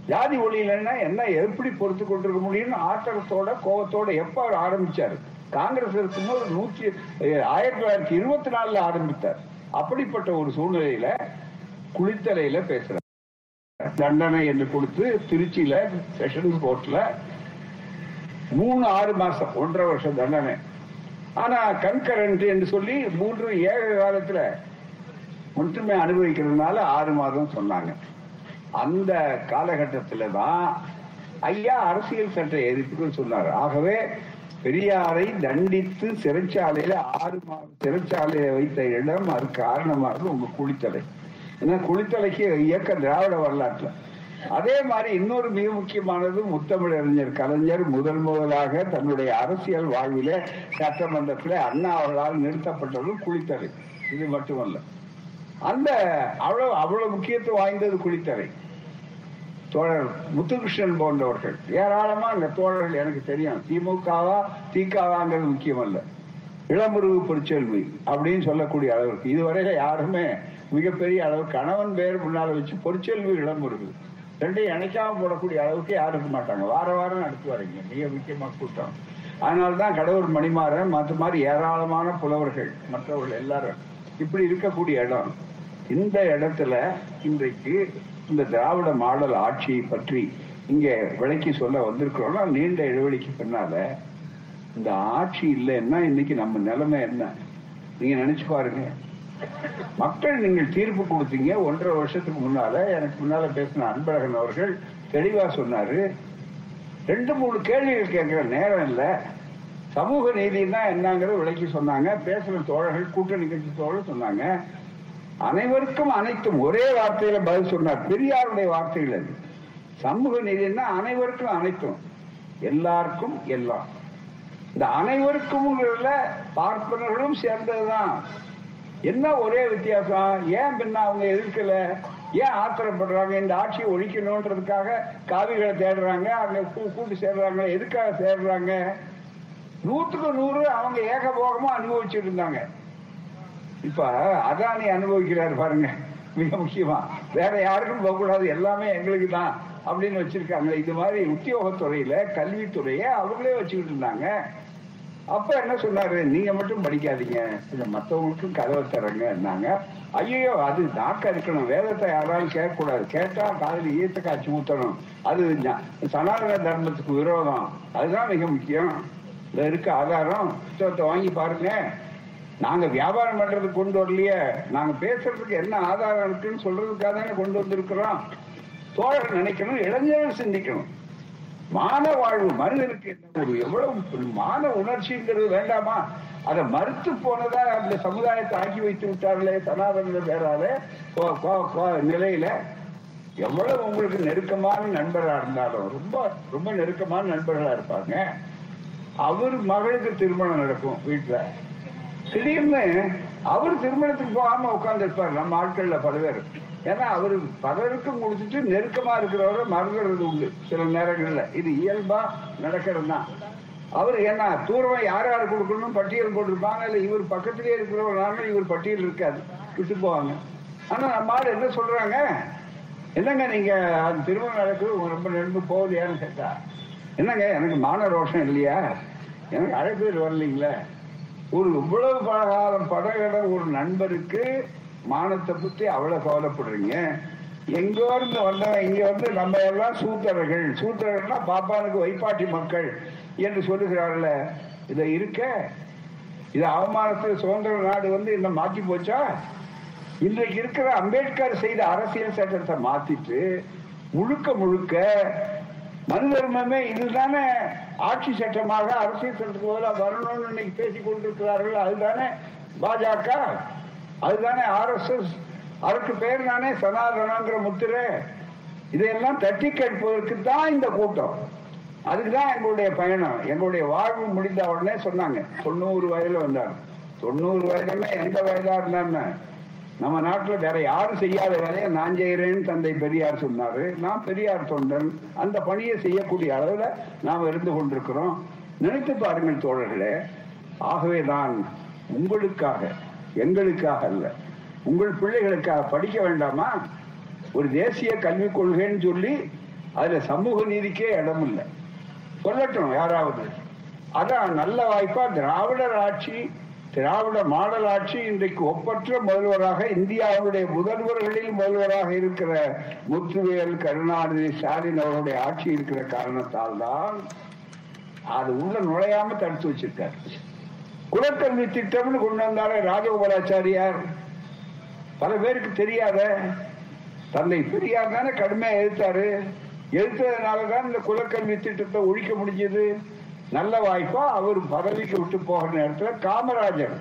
ஜாதி ஒளியிலன்னா என்ன எப்படி பொறுத்து கொண்டிருக்க முடியும்னு ஆத்திரத்தோட கோபத்தோட எப்ப அவர் ஆரம்பிச்சாரு? காங்கிரஸ் இருக்கும்போது நூற்றி ஆயிரத்தி தொள்ளாயிரத்தி இருபத்தி நாலுல ஆரம்பித்தார். அப்படிப்பட்ட ஒரு சூழ்நிலையில குளித்தலையில பேசுறாரு. தண்டனை என்று கொடுத்து திருச்சியில செஷன்ஸ் கோர்ட்ல மூணு ஆறு மாசம் ஒன்றரை வருஷம் தண்டனை. ஆனா கன்கரண்ட் என்று சொல்லி மூன்று ஏழு காலத்துல ஒன்றுமே அனுபவிக்கிறதுனால ஆறு மாதம் சொன்னாங்க. அந்த காலகட்டத்தில் தான் ஐயா அரசியல் சட்ட எதிர்ப்புன்னு சொன்னார். ஆகவே பெரியாரை தண்டித்து சிறைச்சாலையில ஆறு மாதம் சிறைச்சாலையை வைத்த இடம் அது காரணமாக உங்க குளித்தலை ஏன்னா குளித்தலைக்கு இயக்க திராவிட வரலாற்றுல. அதே மாதிரி இன்னொரு மிக முக்கியமானது முத்தமிழறிஞர் கலைஞர் முதல் முதலாக தன்னுடைய அரசியல் வாழ்வில சட்டமன்றத்தில் அண்ணா அவர்களால் நிறுத்தப்பட்டது குளித்தலை. இது மட்டுமல்ல. அந்த அவ்வளவு அவ்வளவு முக்கியத்துவம் வாய்ந்தது குளித்தலை. தோழர் முத்துகிருஷ்ணன் போன்றவர்கள். ஏராளமா இந்த தோழர்கள் எனக்கு தெரியும். திமுகவா திகாவாங்கிறது முக்கியமல்ல. இளமுருகு பொற்செல்வி அப்படின்னு சொல்லக்கூடிய அளவுக்கு. இதுவரையில யாருமே மிகப்பெரிய அளவு கணவன் பேர் முன்னால வச்சு பொற்செல்வி இருக்குது ரெண்டையும் இணைக்காம போடக்கூடிய அளவுக்கு யாரும் இருக்க மாட்டாங்க. வார வாரம் நடத்துவாருங்க. மிக முக்கியமா கூட்டம். அதனால்தான் கடவுள் மணிமாறன் மற்ற மாதிரி ஏராளமான புலவர்கள் மற்றவர்கள் எல்லாரும் இப்படி இருக்கக்கூடிய இடம். இந்த இடத்துல இன்றைக்கு இந்த திராவிட மாடல் ஆட்சியை பற்றி இங்க விளக்கி சொல்ல வந்திருக்கிறோம்னா நீண்ட இடைவெளிக்கு பின்னால இந்த ஆட்சி இல்லைன்னா இன்னைக்கு நம்ம நிலைமை என்ன? நீங்க நினைச்சு பாருங்க. மக்கள் நீங்கள் தீர்ப்பு கொடுத்தீங்க. ஒன்றரை வருஷத்துக்கு முன்னால எனக்கு முன்னால பேசின அன்பழகன் அவர்கள் தெளிவா சொன்னாரு. ரெண்டு மூணு கேள்விகள் கேட்கிற நேரம் இல்ல. சமூக நீதினா என்னங்கிறத விளக்கி சொன்னாங்க. பேசுற தோழர்கள் கூட்ட நிகழ்ச்சி தோழர் சொன்னாங்க. அனைவருக்கும் அனைத்தும் ஒரே வார்த்தையில பதில் சொன்னார். பெரியாருடைய வார்த்தைகள் அது. சமூக நீதினா அனைவருக்கும் அனைத்தும். எல்லாருக்கும் எல்லாம். இந்த அனைவருக்கும் பார்ப்பனர்களும் சேர்ந்ததுதான். என்ன ஒரே வித்தியாசம்? ஏன் பின்ன அவங்க எதிர்க்கல? ஏன் ஆத்திரப்படுறாங்க? இந்த ஆட்சியை ஒழிக்கணும்ன்றதுக்காக காவிகளை தேடுறாங்க அவங்க கூட்டு சேர்றாங்க எதுக்காக சேர்றாங்க நூற்றுக்கு நூறு அவங்க ஏகபோகமா அனுபவிச்சுட்டு இருந்தாங்க. இப்ப அதானி அனுபவிக்கிறாரு பாருங்க. மிக முக்கியமா. வேற யாருக்கும் போகக்கூடாது. எல்லாமே எங்களுக்கு தான் அப்படின்னு வச்சிருக்காங்க இது மாதிரி உத்தியோகத்துறையில கல்வித்துறையை அவங்களே வச்சுக்கிட்டு இருந்தாங்க. அப்ப என்ன சொன்னாரு? நீங்க மட்டும் படிக்காதீங்க. மற்றவங்களுக்கும் கதவை தரங்க ஐயோ அது தாக்க இருக்கணும். வேதத்தை யாராலும் கேட்கக்கூடாது. கேட்டா காதலி ஈர்த்த காட்சி ஊத்தணும். அது சனாதன தர்மத்துக்கு விரோதம். அதுதான் மிக முக்கியம். இதுல இருக்க ஆதாரம். புத்தகத்தை வாங்கி பாருங்க. நாங்க வியாபாரம் பண்றதுக்கு கொண்டு வரலையே. நாங்க பேசுறதுக்கு என்ன ஆதாரம் இருக்குன்னு சொல்றதுக்காக தானே கொண்டு வந்திருக்கிறோம். தோழர் நினைக்கணும். இளைஞர்கள் சிந்திக்கணும். மான வாழ்வு மனிதனுக்கு என்ன ஒரு எவ்வளவு மான உணர்ச்சிங்கிறது வேண்டாமா? அதை மறுத்து போனதா அந்த சமுதாயத்தை ஆக்கி வைத்து விட்டார்களே சனாதன பேரால நிலையில. எவ்வளவு உங்களுக்கு நெருக்கமான நண்பரா இருந்தாலும் ரொம்ப ரொம்ப நெருக்கமான நண்பர்களா இருப்பாங்க. அவர் மகளுக்கு திருமணம் நடக்கும் வீட்டுல. திடீர்னு அவர் திருமணத்துக்கு போகாம உட்கார்ந்து இருப்பார் நம்ம ஆட்கள்ல பல பேர். ஏன்னா அவரு பலருக்கும் கொடுத்துட்டு நெருக்கமா இருக்கிறவரை மறந்துடுறது உண்டு சில நேரங்கள்ல. இது இயல்பா நடக்கிறது தான் அவர் என்ன தூரமா யார் யார் கொடுக்கணும் பட்டியல் போட்டிருப்பாங்க இல்ல இவர் பக்கத்திலே இருக்கிறவங்க இவர் பட்டியல் இருக்காது விட்டு போவாங்க. ஆனா நம்ம ஆள் என்ன சொல்றாங்க? என்னங்க நீங்க அந்த திருமணம் நடக்குது ரொம்ப நெருங்கு போகலையான்னு கேட்டா என்னங்க எனக்கு மான ரோஷம் இல்லையா? எனக்கு அழைப்பு வரலீங்களே? ஒரு இவ்வளவு பலகாலம் படகிட ஒரு நண்பருக்கு மானத்தை பத்தி அவ்வளவு கவலைப்படுறீங்க. எங்கோ இருந்து வந்தவன் இங்க வந்து நம்ம எல்லாம் சூத்திரர்கள். சூத்திரர்கள்னா பாப்பானுக்கு வைப்பாட்டி மக்கள் என்று சொல்லுகிறார்கள. இத இருக்க? இது அவமானத்தில் சுதந்திர நாடு வந்து இன்னும் மாற்றி போச்சா? இன்றைக்கு இருக்கிற அம்பேத்கர் செய்த அரசியல் சட்டத்தை மாத்திட்டு முழுக்க முழுக்க மனு தர்மமே இதுதானே. ஆட்சி சட்டமாக அரசியல் சட்டத்துக்கு பதிலாக வரணும்னு இன்னைக்கு பேசிக் கொண்டிருக்கிறார்கள். அதுதானே பாஜக. அதுதானே ஆர்எஸ்எஸ் அதுக்கு பேர் தானே சனாதனங்கிற முத்திரை. இதையெல்லாம் தட்டி கேட்பதற்கு தான் இந்த கூட்டம். அதுக்குதான் எங்களுடைய பயணம். எங்களுடைய வாழ்வு முடிந்த உடனே சொன்னாங்க. தொண்ணூறு வயதுல வந்தாங்க. தொண்ணூறு வயதுல எந்த வயதா இருந்தான்னு நம்ம நாட்டுல வேற யாரும் செய்யாத வேலையை நான் செய்கிறேன்னு தந்தை பெரியார் சொன்னாரு. நான் பெரியார் தொண்டன். அந்த பணியை செய்யக்கூடிய அளவுல நாம் இருந்து கொண்டிருக்கிறோம். நினைத்து பாருங்கள் தோழர்களே ஆகவே தான் உங்களுக்காக எங்களுக்காக அல்ல. உங்கள் பிள்ளைகளுக்காக படிக்க வேண்டாமா? ஒரு தேசிய கல்விக் கொள்கைன்னு சொல்லி அதுல சமூக நீதிக்கே இடம் இல்லை சொல்லட்டும் யாராவது. அதான் நல்ல வாய்ப்பா திராவிடர் ஆட்சி திராவிட மாடல் ஆட்சி இன்றைக்கு ஒப்பற்ற முதல்வராக இந்தியாவுடைய முதல்வர்களில் முதல்வராக இருக்கிற முத்துவேல் கருணாநிதி ஸ்டாலின் அவருடைய ஆட்சி இருக்கிற காரணத்தால் தான் அது உள்ள நுழையாம தடுத்து வச்சிருக்காரு. குலக்கல்வி திட்டம்னு கொண்டு வந்தார ராஜகோபாலாச்சாரியார். பல பேருக்கு தெரியாத தந்தை பெரியார் தானே கடுமையா எழுத்தாரு. எழுத்ததுனாலதான் இந்த குலக்கல்வி திட்டத்தை ஒழிக்க முடிஞ்சது. நல்ல வாய்ப்பா அவர் பதவிக்கு விட்டு போகிற நேரத்தில் காமராஜர்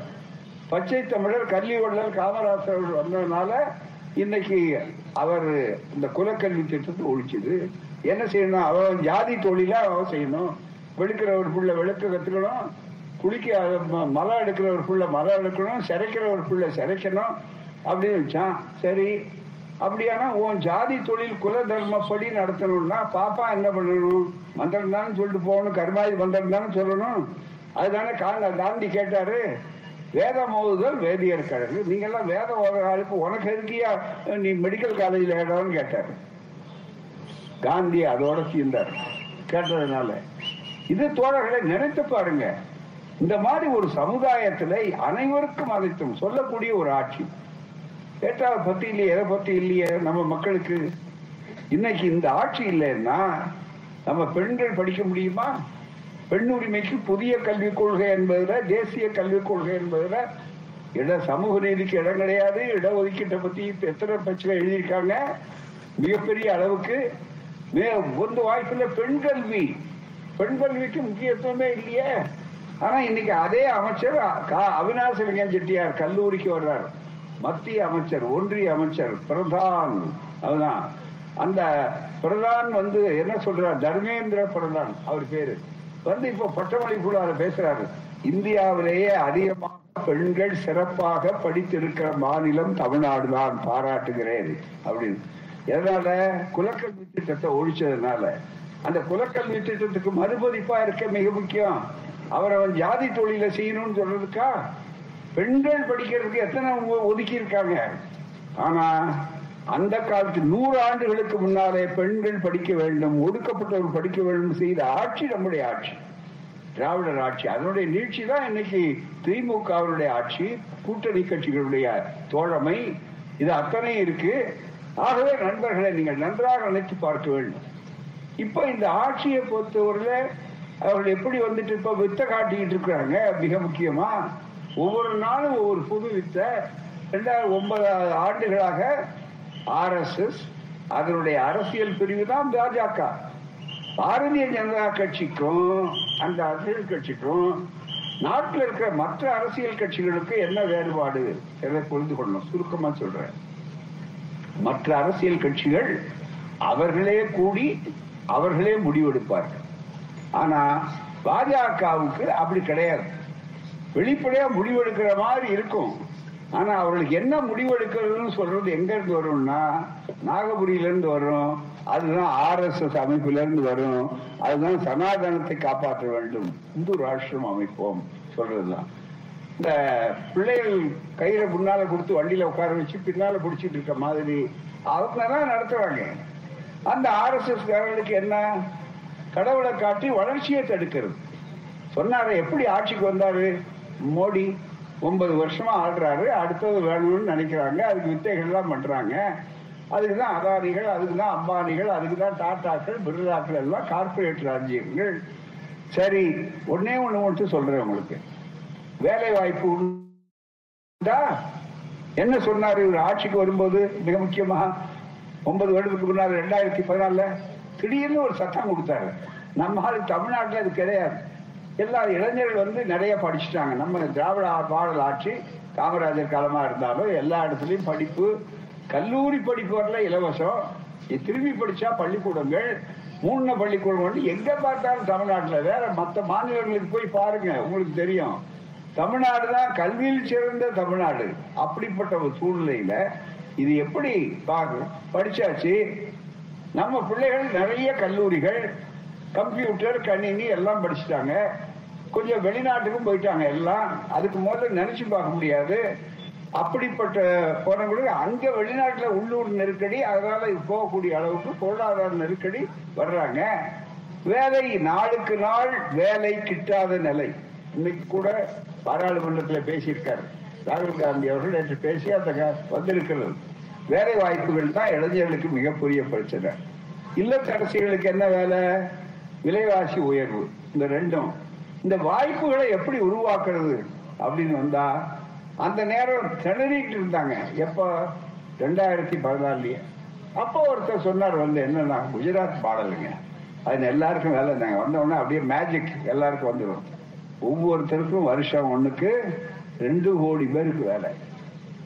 பச்சை தமிழர் கல்வி காமராஜர் வந்ததுனால இன்னைக்கு அவர் இந்த குலக்கல்வி திட்டத்தை ஒழிச்சது. என்ன செய்யணும்? அவன் ஜாதி தொழிலா அவன் செய்யணும். வெளுக்கிற ஒரு புள்ள வெளுக்க கத்துக்கணும். குளிக்க ம- மரம் எடுக்கிற ஒரு புள்ள மலம் எடுக்கணும் சிறைக்கிற ஒரு புள்ள சிறைக்கணும் அப்படின்னு வச்சான் சரி. அப்படியானா உன் ஜாதி தொழில் குல தர்மப்படி நடத்தணும்னா பாப்பா என்ன பண்ணணும்? மந்திரம் தானே சொல்லிட்டு போகணும் கருமாதி மந்திரம் தானே சொல்லணும். அதுதானே கா- காந்தி கேட்டாரு. வேதம் ஓதுதல் வேதியர் கழகு. நீங்க எல்லாம் வேதம் ஓதுற ஆளுக்கு உனக்கு எதுக்கியா? நீ மெடிக்கல் காலேஜில் இடம்னு கேட்டாரு. காந்தி அதோட தீர்ந்தார். கேட்டதுனால. இது தோழர்களை நினைத்து பாருங்க. இந்த மாதிரி ஒரு சமுதாயத்துல அனைவருக்கும் அனைத்தும் சொல்லக்கூடிய ஒரு ஆட்சி. ஏற்றாவை பத்தி இல்லையே எதை பத்தி இல்லையே நம்ம மக்களுக்கு. இன்னைக்கு இந்த ஆட்சி இல்லைன்னா நம்ம பெண்கள் படிக்க முடியுமா? பெண் உரிமைக்கு புதிய கல்விக் கொள்கை என்பதுல தேசிய கல்விக் கொள்கை என்பதுல இட சமூக நீதிக்கு இடம் கிடையாது இடஒதுக்கீட்டை பத்தி இப்ப எத்தனை பிரச்சனை எழுதியிருக்காங்க? மிகப்பெரிய அளவுக்கு. மே- ஒரு வாய்ப்புல பெண் கல்வி. பெண் கல்விக்கு முக்கியத்துவமே இல்லையே. ஆனா இன்னைக்கு அதே அமைச்சர் கா- விஜயன் செட்டியார் கல்லூரிக்கு வர்றார். மத்திய அமைச்சர் ஒன்றிய அமைச்சர் பிரதான். அதுதான். அந்த பிரதான் வந்து என்ன சொல்றார்? தர்மேந்திர பிரதான் அவர் பேரு. வந்து இப்ப பட்டமளிப்புள்ளார பேசுறாரு. இந்தியாவிலேயே அதிகமாக பெண்கள் சிறப்பாக படித்திருக்கிற மாநிலம் தமிழ்நாடு தான் பாராட்டுகிறேன் அப்படின்னு. எதனால? குலக்கல்வி திட்டத்தை ஒழிச்சதுனால. அந்த குலக்கல்வி திட்டத்துக்கு மறுபதிப்பா இருக்க மிக முக்கியம். அவர் அவன் ஜாதி தொழிலை செய்யணும்னு சொல்றதுக்கா? பெண்கள் படிக்கிறதுக்கு எத்தனை ஒதுக்கி இருக்காங்க ஆனா அந்த காலத்து நூறு ஆண்டுகளுக்கு முன்னாலே பெண்கள் படிக்க வேண்டும் ஒடுக்கப்பட்டவர் படிக்க வேண்டும் செய்த ஆட்சி நம்முடைய ஆட்சி. திராவிடர் ஆட்சி. அதனுடைய நீட்சி தான் இன்னைக்கு அவருடைய ஆட்சி கூட்டணி கட்சிகளுடைய தோழமை. இது அத்தனை இருக்கு. ஆகவே நண்பர்களை நீங்கள் நன்றாக நினைத்து பார்க்க வேண்டும். இப்ப இந்த ஆட்சியை பொறுத்தவரையில அவர்கள் எப்படி வந்துட்டு இப்ப வித்தை காட்டிக்கிட்டு இருக்கிறாங்க மிக முக்கியமா ஒவ்வொரு நாளும் ஒவ்வொரு புது வித்தை ரெண்டாயிரம் ஒன்பது ஆண்டுகளாக ஆர்எஸ்எஸ் அதனுடைய அரசியல் பிரிவு தான் பாஜக. பாரதிய ஜனதா கட்சிக்கும் அந்த அரசியல் கட்சிக்கும் நாட்டில் இருக்கிற மற்ற அரசியல் கட்சிகளுக்கு என்ன வேறுபாடு எதை புரிந்து கொள்ளணும். சுருக்கமா சொல்றேன். மற்ற அரசியல் கட்சிகள் அவர்களே கூடி அவர்களே முடிவெடுப்பார்கள். ஆனா பாஜகவுக்கு அப்படி கிடையாது. வெளிப்படையா முடிவெடுக்கிற மாதிரி இருக்கும். ஆனா அவர்களுக்கு என்ன முடிவெடுக்கிறதுன்னு சொல்றது எங்க இருந்து வரும்னா நாகபுரியில இருந்து வரும் அதுதான் ஆர் எஸ் எஸ் அமைப்புல இருந்து வரும் அதுதான் சனாதனத்தை காப்பாற்ற வேண்டும் இந்து ராஷ்டிரம் அமைப்போம் சொல்றதுதான். இந்த பிள்ளைகள் கையில முன்னால கொடுத்து வண்டியில உட்கார வச்சு பின்னால பிடிச்சிட்டு இருக்க மாதிரி அவங்க தான் நடத்துறாங்க. அந்த ஆர் எஸ் எஸ் காரர்களுக்கு என்ன? கடவுளை காட்டி வளர்ச்சியை தடுக்கிறது. சொன்னாரு எப்படி ஆட்சிக்கு வந்தாரு? மோடி ஒன்பது வருஷமா ஆடுறாரு அடுத்தது வேணும்னு நினைக்கிறாங்க அதுக்கு வித்தைகள் எல்லாம் பண்றாங்க. அதுக்கு தான் அதானிகள் அதுக்கு தான் அம்பானிகள் அதுக்கு தான் டாட்டாக்கள் பிர்லாக்கள் எல்லாம் கார்பரேட் ராஜ்யங்கள். சரி ஒன்னே ஒண்ணு மட்டும் சொல்றேன் உங்களுக்கு. வேலை வாய்ப்பு உண்டா? என்ன சொன்னாரு? இவர் ஆட்சிக்கு வரும்போது மிக முக்கியமாக ஒன்பது வருடத்துக்கு முன்னாடி ரெண்டாயிரத்தி பதினாலில்? திடீர்னு ஒரு சட்டம் கொடுத்தாரு. நம்ம ஆளு தமிழ்நாட்டுல அது கிடையாது. எல்லா இளைஞர்கள் வந்து நிறைய படிச்சுட்டாங்க. நம்ம திராவிட பாடல் ஆட்சி காமராஜர் காலமா இருந்தாலும் எல்லா இடத்துலயும் படிப்பு கல்லூரி படிப்பு வரல இலவசம். திரும்பி படிச்சா பள்ளிக்கூடங்கள் மூணு பள்ளிக்கூடம் வந்து எங்க பார்த்தாலும் தமிழ்நாட்டுல வேற மத்த மாநிலங்களுக்கு போய் பாருங்க உங்களுக்கு தெரியும். தமிழ்நாடு தான் கல்வியில் சிறந்த தமிழ்நாடு. அப்படிப்பட்ட ஒரு சூழ்நிலையில இது எப்படி பாரு படிச்சாச்சு. நம்ம பிள்ளைகள் நிறைய கல்லூரிகள் கம்ப்யூட்டர் கணினி எல்லாம் படிச்சுட்டாங்க. கொஞ்சம் வெளிநாட்டுக்கும் போயிட்டாங்க எல்லாம். அதுக்கு முதல்ல நினைச்சு பார்க்க முடியாது. அப்படிப்பட்ட போனவங்களுக்கு அங்க வெளிநாட்டுல உள்ளூர் நெருக்கடி அதனால போகக்கூடிய அளவுக்கு பொருளாதார நெருக்கடி வர்றாங்க. வேலை நாளுக்கு நாள் வேலை கிட்டாத நிலை. இன்னைக்கு கூட பாராளுமன்றத்தில் பேசியிருக்காரு. ராகுல் காந்தி அவர்கள் நேற்று பேசி அந்த வந்திருக்கிறது. வேலை வாய்ப்புகள் தான் இளைஞர்களுக்கு மிகப்பெரிய பிரச்சனை. இல்லத்தரசிகளுக்கு என்ன வேலை? விலைவாசி உயர்வு. இந்த ரெண்டும். இந்த வாய்ப்புகளை எப்படி உருவாக்குறது அப்படின்னு வந்தா அந்த நேரம் திணறிட்டு இருந்தாங்க. எப்ப? ரெண்டாயிரத்தி பதினாலுலயே. அப்போ ஒருத்தர் சொன்னார் வந்து என்னன்னா குஜராத் பாடலுங்க. அது எல்லாருக்கும் வேலை இருந்தாங்க. வந்த உடனே அப்படியே மேஜிக் எல்லாருக்கும் வந்துடும் ஒவ்வொருத்தருக்கும் வருஷம் ஒண்ணுக்கு ரெண்டு கோடி பேருக்கு வேலை.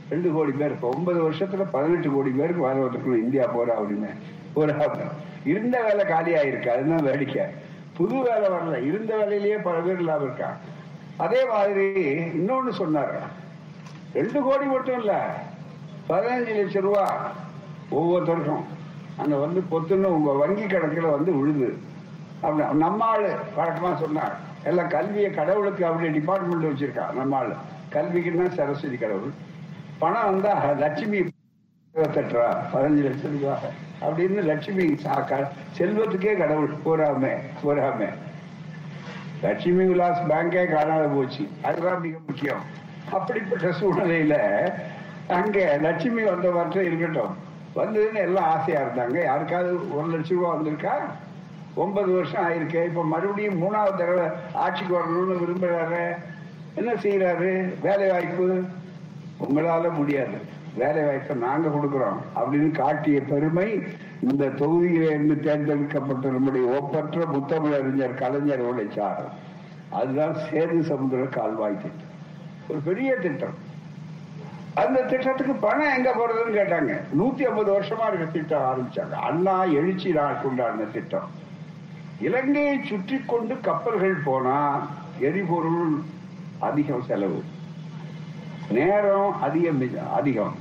ரெண்டு கோடி பேர். ஒன்பது வருஷத்துல பதினெட்டு கோடி பேருக்கு வேலை வந்துருக்கணும் இந்தியா போறா அப்படின்னு. போறா இருந்த வேலை காலியா இருக்கு அதுதான் வேடிக்கை. புது வேலை வரல. இருந்த வேலையிலேயே பல பேர் இல்லாம இருக்கான் அதே மாதிரி இன்னொன்னு சொன்னாரு. ரெண்டு கோடி மட்டும் இல்ல. பதினஞ்சு லட்சம் ரூபா ஒவ்வொருத்தருக்கும் அங்க வந்து பொத்துன்னு உங்க வங்கி கணக்குல வந்து விழுது. அப்படி நம்ம ஆளு வழக்கமா சொன்னார். எல்லாம் கல்வியை கடவுளுக்கு அப்படி டிபார்ட்மெண்ட் வச்சிருக்கா. நம்ம ஆளு. கல்விக்குன்னா சரஸ்வதி கடவுள். பணம் வந்தா லட்சுமி இருபத்தெட்டு ரூபா பதினஞ்சு லட்சம் ரூபா அப்படின்னு லட்சுமி சாக்கா செல்வத்துக்கே கடவுள் போறாம போறாம. லட்சுமி விலாஸ் பேங்கே காணாத போச்சு. அதுதான் மிக முக்கியம். அப்படிப்பட்ட சூழ்நிலையில அங்க லட்சுமி வந்த இருக்கட்டும். வந்ததுன்னு எல்லாம் ஆசையா இருந்தாங்க. யாருக்காவது ஒரு லட்சம் ரூபா வந்திருக்கா? ஒன்பது வருஷம் ஆயிருக்கு. இப்ப மறுபடியும் மூணாவது தடவை ஆட்சிக்கு வரணும்னு விரும்புறாரு. என்ன செய்யறாரு வேலை வாய்ப்பு உங்களால முடியாது. வேலை வாய்ப்பை நாங்க கொடுக்கிறோம். அப்படின்னு காட்டிய பெருமை இந்த தொகுதியில இருந்து தேர்ந்தெடுக்கப்பட்ட நம்முடைய ஒப்பற்ற முத்தமிழறிஞர் கலைஞர் உழைச்சார் அதுதான் சேது சமுத்திர கால்வாய் திட்டம். ஒரு பெரிய திட்டம். அந்த திட்டத்துக்கு பணம் எங்க போறதுன்னு கேட்டாங்க. நூத்தி ஐம்பது வருஷமா இருக்க திட்டம் ஆரம்பிச்சாங்க. அண்ணா எழுச்சி நாள் கொண்டாடின திட்டம். இலங்கையை சுற்றி கொண்டு கப்பல்கள் போனா எரிபொருள் அதிகம் செலவு. நேரம் அதிகம் அதிகம்.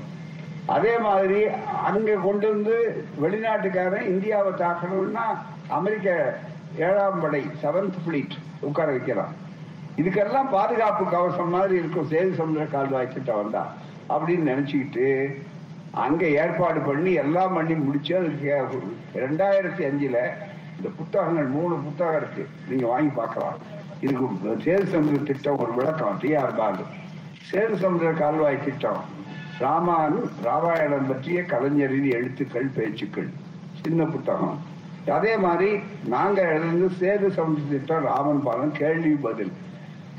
அதே மாதிரி அங்க கொண்டு வந்து வெளிநாட்டுக்காரன் இந்தியாவை தாக்கணும்னா அமெரிக்க ஏழாம் படை செவன்த் பிளீட் உட்கார வைக்கிறான் இதுக்கெல்லாம் பாதுகாப்பு கவசம் மாதிரி இருக்கும். சேது சமுதிர கால்வாய் திட்டம் வந்தா அப்படின்னு நினைச்சுக்கிட்டு அங்க ஏற்பாடு பண்ணி எல்லாம் பண்ணி முடிச்சு அதுக்கு ரெண்டாயிரத்தி அஞ்சுல இந்த புத்தகங்கள் மூணு புத்தகம் இருக்கு. நீங்க வாங்கி பார்க்கலாம். இதுக்கு சேது சமுதிர திட்டம் ஒரு விளக்கம். டிஆர் பாலு. சேது சமுதிர கால்வாய் திட்டம். ராமானு ராமாயணம் பற்றிய கலைஞரின் எழுத்துக்கள் பேச்சுக்கள். சின்ன புத்தகம். அதே மாதிரி நாங்க எழுந்து சேது சமுதிர திட்டம் ராமன் பாலம் கேள்வி பதில்.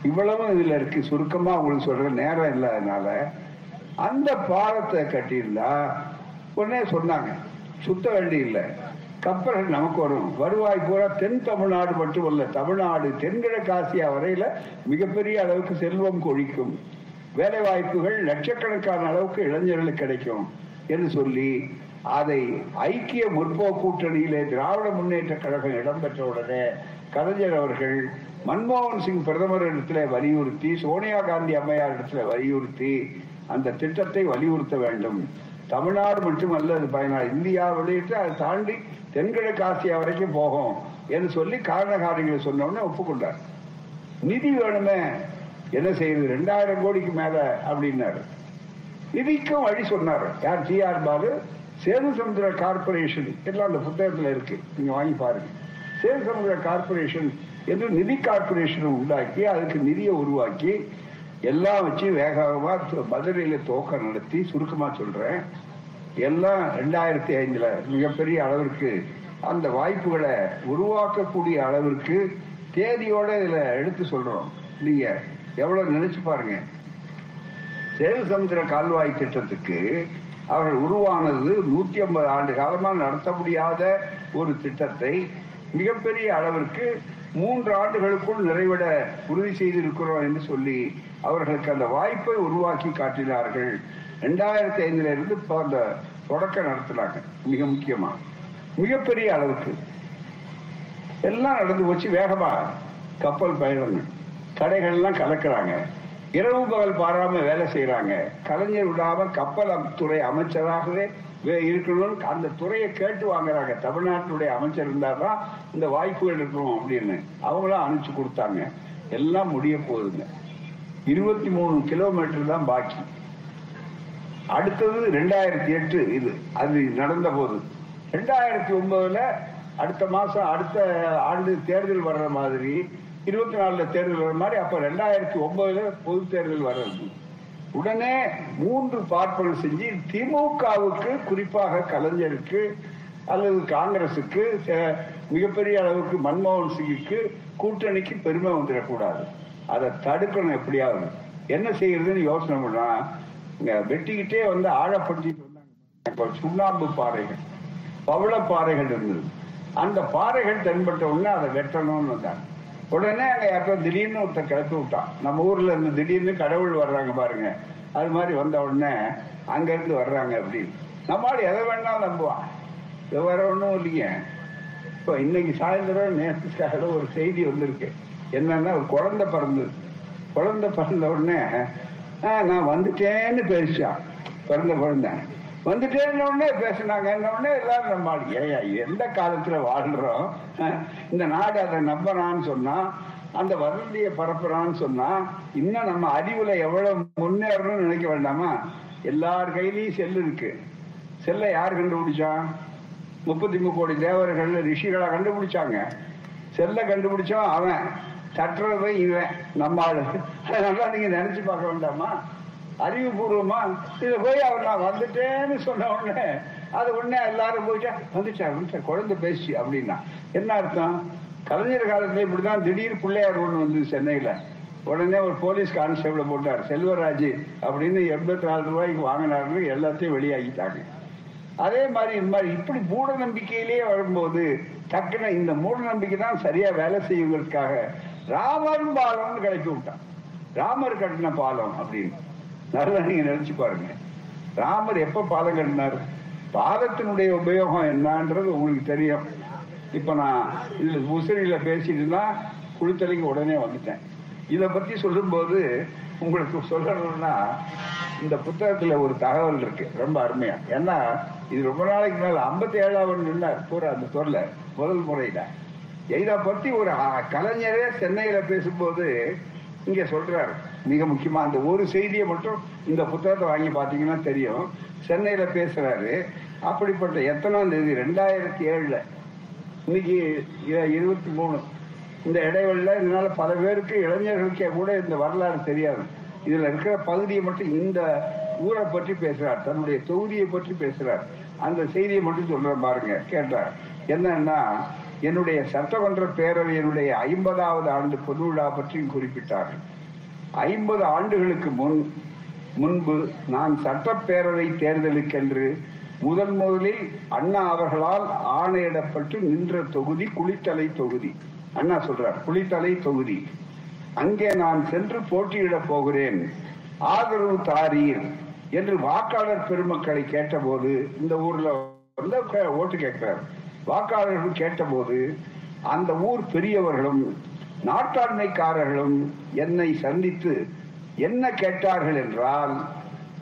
இவ்வளவும் இதுல இருக்கு. சுருக்கமா உங்களுக்கு சொல்ற நேரம் இல்லாதனால அந்த பாலத்தை கட்டியிருந்தா உடனே சொன்னாங்க. சுத்த வேண்டி இல்லை. கப்பல்கள் நமக்கு வரும். வருவாய் பூரா தென் தமிழ்நாடு மட்டும் இல்ல தமிழ்நாடு தென்கிழக்காசியா வரையில மிகப்பெரிய அளவுக்கு செல்வம் கொழிக்கும். வேலை வாய்ப்புகள் லட்சக்கணக்கான அளவுக்கு இளைஞர்களுக்கு கிடைக்கும் என்று சொல்லி அதை ஐக்கிய முற்போக்கு கூட்டணியிலே திராவிட முன்னேற்ற கழகம் இடம்பெற்ற உடனே கலைஞர் அவர்கள் மன்மோகன் சிங் பிரதமர் இடத்துல வலியுறுத்தி சோனியா காந்தி அம்மையார் இடத்துல வலியுறுத்தி அந்த திட்டத்தை வலியுறுத்த வேண்டும். தமிழ்நாடு மட்டுமல்ல அது பயனாளி இந்தியா வெளியிட்டு அதை தாண்டி தென்கிழக்கு ஆசியா வரைக்கும் போகும் என்று சொல்லி காரண காரியங்களை ஒப்புக்கொண்டார். நிதி வேணுமே? என்ன செய்யுது? ரெண்டாயிரம் கோடிக்கு மேல அப்படின்னாரு. நிதிக்கும் வழி சொன்னார். யார்? T R Baalu. Sethusamudram corporation எல்லாம் அந்த புத்தகத்துல இருக்கு. நீங்க வாங்கி பாருங்க. சேது சமுத்திர கார்பரேஷன் என்று நிதி கார்பரேஷன் உண்டாக்கி அதுக்கு நிதியை உருவாக்கி எல்லாம் வச்சு வேகமா மதுரையில துவக்க நடத்தி சுருக்கமா சொல்றேன். எல்லாம் ரெண்டாயிரத்தி ஐந்துல மிகப்பெரிய அளவிற்கு அந்த வாய்ப்புகளை உருவாக்கக்கூடிய அளவிற்கு தேதியோட இதுல எடுத்து சொல்றோம். நீங்க எவ்வளவு நினைச்சு பாருங்க. சேது சமுத்திர கால்வாய் திட்டத்துக்கு அவர்கள் உருவானது நூத்தி ஐம்பது ஆண்டு காலமாக நடத்த முடியாத ஒரு திட்டத்தை மிகப்பெரிய அளவிற்கு மூன்று ஆண்டுகளுக்குள் நிறைவிட உறுதி செய்திருக்கிறோம் என்று சொல்லி அவர்களுக்கு அந்த வாய்ப்பை உருவாக்கி காட்டினார்கள். ரெண்டாயிரத்தி ஐந்துல இருந்து அந்த தொடக்கம் நடத்தினாங்க மிக முக்கியமா. மிகப்பெரிய அளவுக்கு. எல்லாம் நடந்து போச்சு. வேகமா. கப்பல் பயணங்கள். கடைகள்லாம் எல்லாம் கலக்குறாங்க. இரவு பகல் பாராம வேலை செய்யறாங்க கலைஞர் விடாம கப்பல் துறை அமைச்சராகவே வே- இருக்கணும்னு அந்த துறையை கேட்டு வாங்குறாங்க. தமிழ்நாட்டினுடைய அமைச்சர் இருந்தாதான் இந்த வாய்ப்புகள் இருக்கணும் அப்படின்னு அவங்களும் அனுப்பிச்சு கொடுத்தாங்க. எல்லாம் முடிய போகுதுங்க. இருபத்தி மூணு கிலோமீட்டர் தான் பாக்கி. அடுத்தது ரெண்டாயிரத்தி எட்டு இது. அது நடந்த போது. ரெண்டாயிரத்தி ஒன்பதுல அடுத்த மாசம் அடுத்த ஆண்டு தேர்தல் வர்ற மாதிரி இருபத்தி நாலுல தேர்தல் வர மாதிரி அப்ப ரெண்டாயிரத்தி ஒன்பதுல பொது தேர்தல் வர்றது. உடனே மூன்று பார்ப்பன செஞ்சு திமுகவுக்கு குறிப்பாக கலைஞருக்கு அல்லது காங்கிரசுக்கு மிகப்பெரிய அளவுக்கு மன்மோகன் சிங்குக்கு கூட்டணிக்கு பெருமை வந்துடக்கூடாது. அதை தடுக்கணும் எப்படியாவது. என்ன செய்யறதுன்னு யோசனை பண்ணா இங்க வெட்டிக்கிட்டே வந்து ஆழப்படுத்திட்டு வந்தாங்க. இப்ப சுண்ணாம்பு பாறைகள் பவள பாறைகள் இருந்தது. அந்த பாறைகள் தென்பட்ட உடனே அதை வெட்டணும்னு வந்தாங்க. உடனே அங்க யாரோ திடீர்னு ஒருத்தர் கிளப்பி விட்டான். நம்ம ஊர்ல இருந்து திடீர்னு கடவுள் வர்றாங்க பாருங்க. அது மாதிரி வந்த உடனே அங்க இருந்து வர்றாங்க அப்படின்னு. நம்மளால எதை வேணாலும் நம்புவான். இது வேற ஒண்ணும் இல்லைங்க. இப்போ இன்னைக்கு சாயந்தரம் நேரத்துக்காக ஒரு செய்தி வந்திருக்கு. என்னன்னா ஒரு குழந்தை பிறந்தது. குழந்தை பிறந்த உடனே "ஆ, நான் வந்துட்டேன்னு பேசிச்சான். பிறந்த குழந்தை வந்துட்டேன்னு பேசினாங்க உடனே எல்லாரும் நம்ம ஏயா எந்த காலத்துல வாழ்றோம்? இந்த நாடு அதை நம்புறான்னு சொன்னா அந்த வதந்தியை பரப்புறான்னு சொன்னா இன்னும் நம்ம அறிவுல எவ்வளவு முன்னேறணும்னு நினைக்க வேண்டாமா? எல்லார் கையிலயும் செல்லு இருக்கு. செல்லை யார் கண்டுபிடிச்சான் முப்பத்தி மூணு கோடி தேவர்கள் ரிஷிகளை கண்டுபிடிச்சாங்க. செல்ல கண்டுபிடிச்சோம் அவன். தட்டுறது இவன். நம்ம ஆளு. அதனால நீங்க நினைச்சு பார்க்க வேண்டாமா? அறிவுபூர்வமா இதை போய் அவர் நான் வந்துட்டேன்னு சொன்ன உடனே அது உடனே எல்லாரும் போயிட்டா வந்துச்சா வந்துச்சா குழந்தை பேசி அப்படின்னா. என்ன அர்த்தம்? கலைஞர் காலத்துல இப்படிதான் திடீர் பிள்ளையார் ஒண்ணு வந்து சென்னையில. உடனே ஒரு போலீஸ் கான்ஸ்டபிள் போட்டார் செல்வராஜ் அப்படின்னு எண்பத்தி நாலு ரூபாய்க்கு வாங்கினாருன்னு எல்லாத்தையும் வெளியாகிட்டாங்க அதே மாதிரி இந்த மாதிரி இப்படி மூட நம்பிக்கையிலேயே வரும்போது டக்குன்னு இந்த மூட நம்பிக்கை தான் சரியா வேலை செய்வதற்காக ராமரும் பாலம்னு கிளப்பி விட்டான். ராமர் கட்டின பாலம் அப்படின்னு. நல்லா நீங்க நினைச்சு பாருங்க. ராமர் எப்ப பாலம் கட்டினார் பாதத்தினுடைய உபயோகம் என்னன்றது உங்களுக்கு தெரியும். இப்ப நான் இதுல முசிறியில பேசிட்டுனா குளித்தலைக்கு உடனே வந்துட்டேன். இத பத்தி சொல்லும்போது உங்களுக்கு சொல்லணும்னா இந்த புத்தகத்துல ஒரு தகவல் இருக்கு. ரொம்ப அருமையா. ஏன்னா இது ரொம்ப நாளைக்கு மேல ஐம்பத்தி ஏழாவது நின்னார். பூரா அந்த சொல்ல முதல் முறையில. இதை பத்தி ஒரு கலைஞரே சென்னையில பேசும்போது இங்க சொல்றாரு. மிக முக்கியமா அந்த ஒரு செய்தியை மட்டும் இந்த புத்தகத்தை வாங்கி பாத்தீங்கன்னா தெரியும். சென்னையில பேசுறாரு அப்படிப்பட்ட எத்தனாம் தேதி? ரெண்டாயிரத்தி ஏழுல. இன்னைக்கு இருபத்தி மூணு. இந்த இடைவெளியில இதனால பல பேருக்கு இளைஞர்களுக்கே கூட இந்த வரலாறு தெரியாது. இதுல இருக்கிற பகுதியை மட்டும் இந்த ஊரை பற்றி பேசுறார் தன்னுடைய தொகுதியை பற்றி பேசுறார். அந்த செய்தியை மட்டும் சொல்றேன் பாருங்க கேட்டார். என்னன்னா என்னுடைய சட்டமன்ற பேரவையினுடைய ஐம்பதாவது ஆண்டு பொதுவிழா பற்றியும் குறிப்பிட்டார்கள். ஐம்பது ஆண்டுகளுக்கு முன் முன்பு நான் சட்டப்பேரவை தேர்தலுக்கென்று முதன் முதலில் அண்ணா அவர்களால் ஆணையிடப்பட்டு நின்ற தொகுதி குளித்தலை தொகுதி. அண்ணா சொல்றார் குளித்தலை தொகுதி. அங்கே நான் சென்று போட்டியிடப் போகிறேன். ஆதரவு தாரீர் என்று வாக்காளர் பெருமக்களை கேட்டபோது இந்த ஊர்ல வந்து ஓட்டு கேட்கிறார். வாக்காளர்கள் கேட்டபோது அந்த ஊர் பெரியவர்களும் நாட்டாண்மைக்காரர்களும் என்னை சந்தித்து என்ன கேட்டார்கள் என்றால்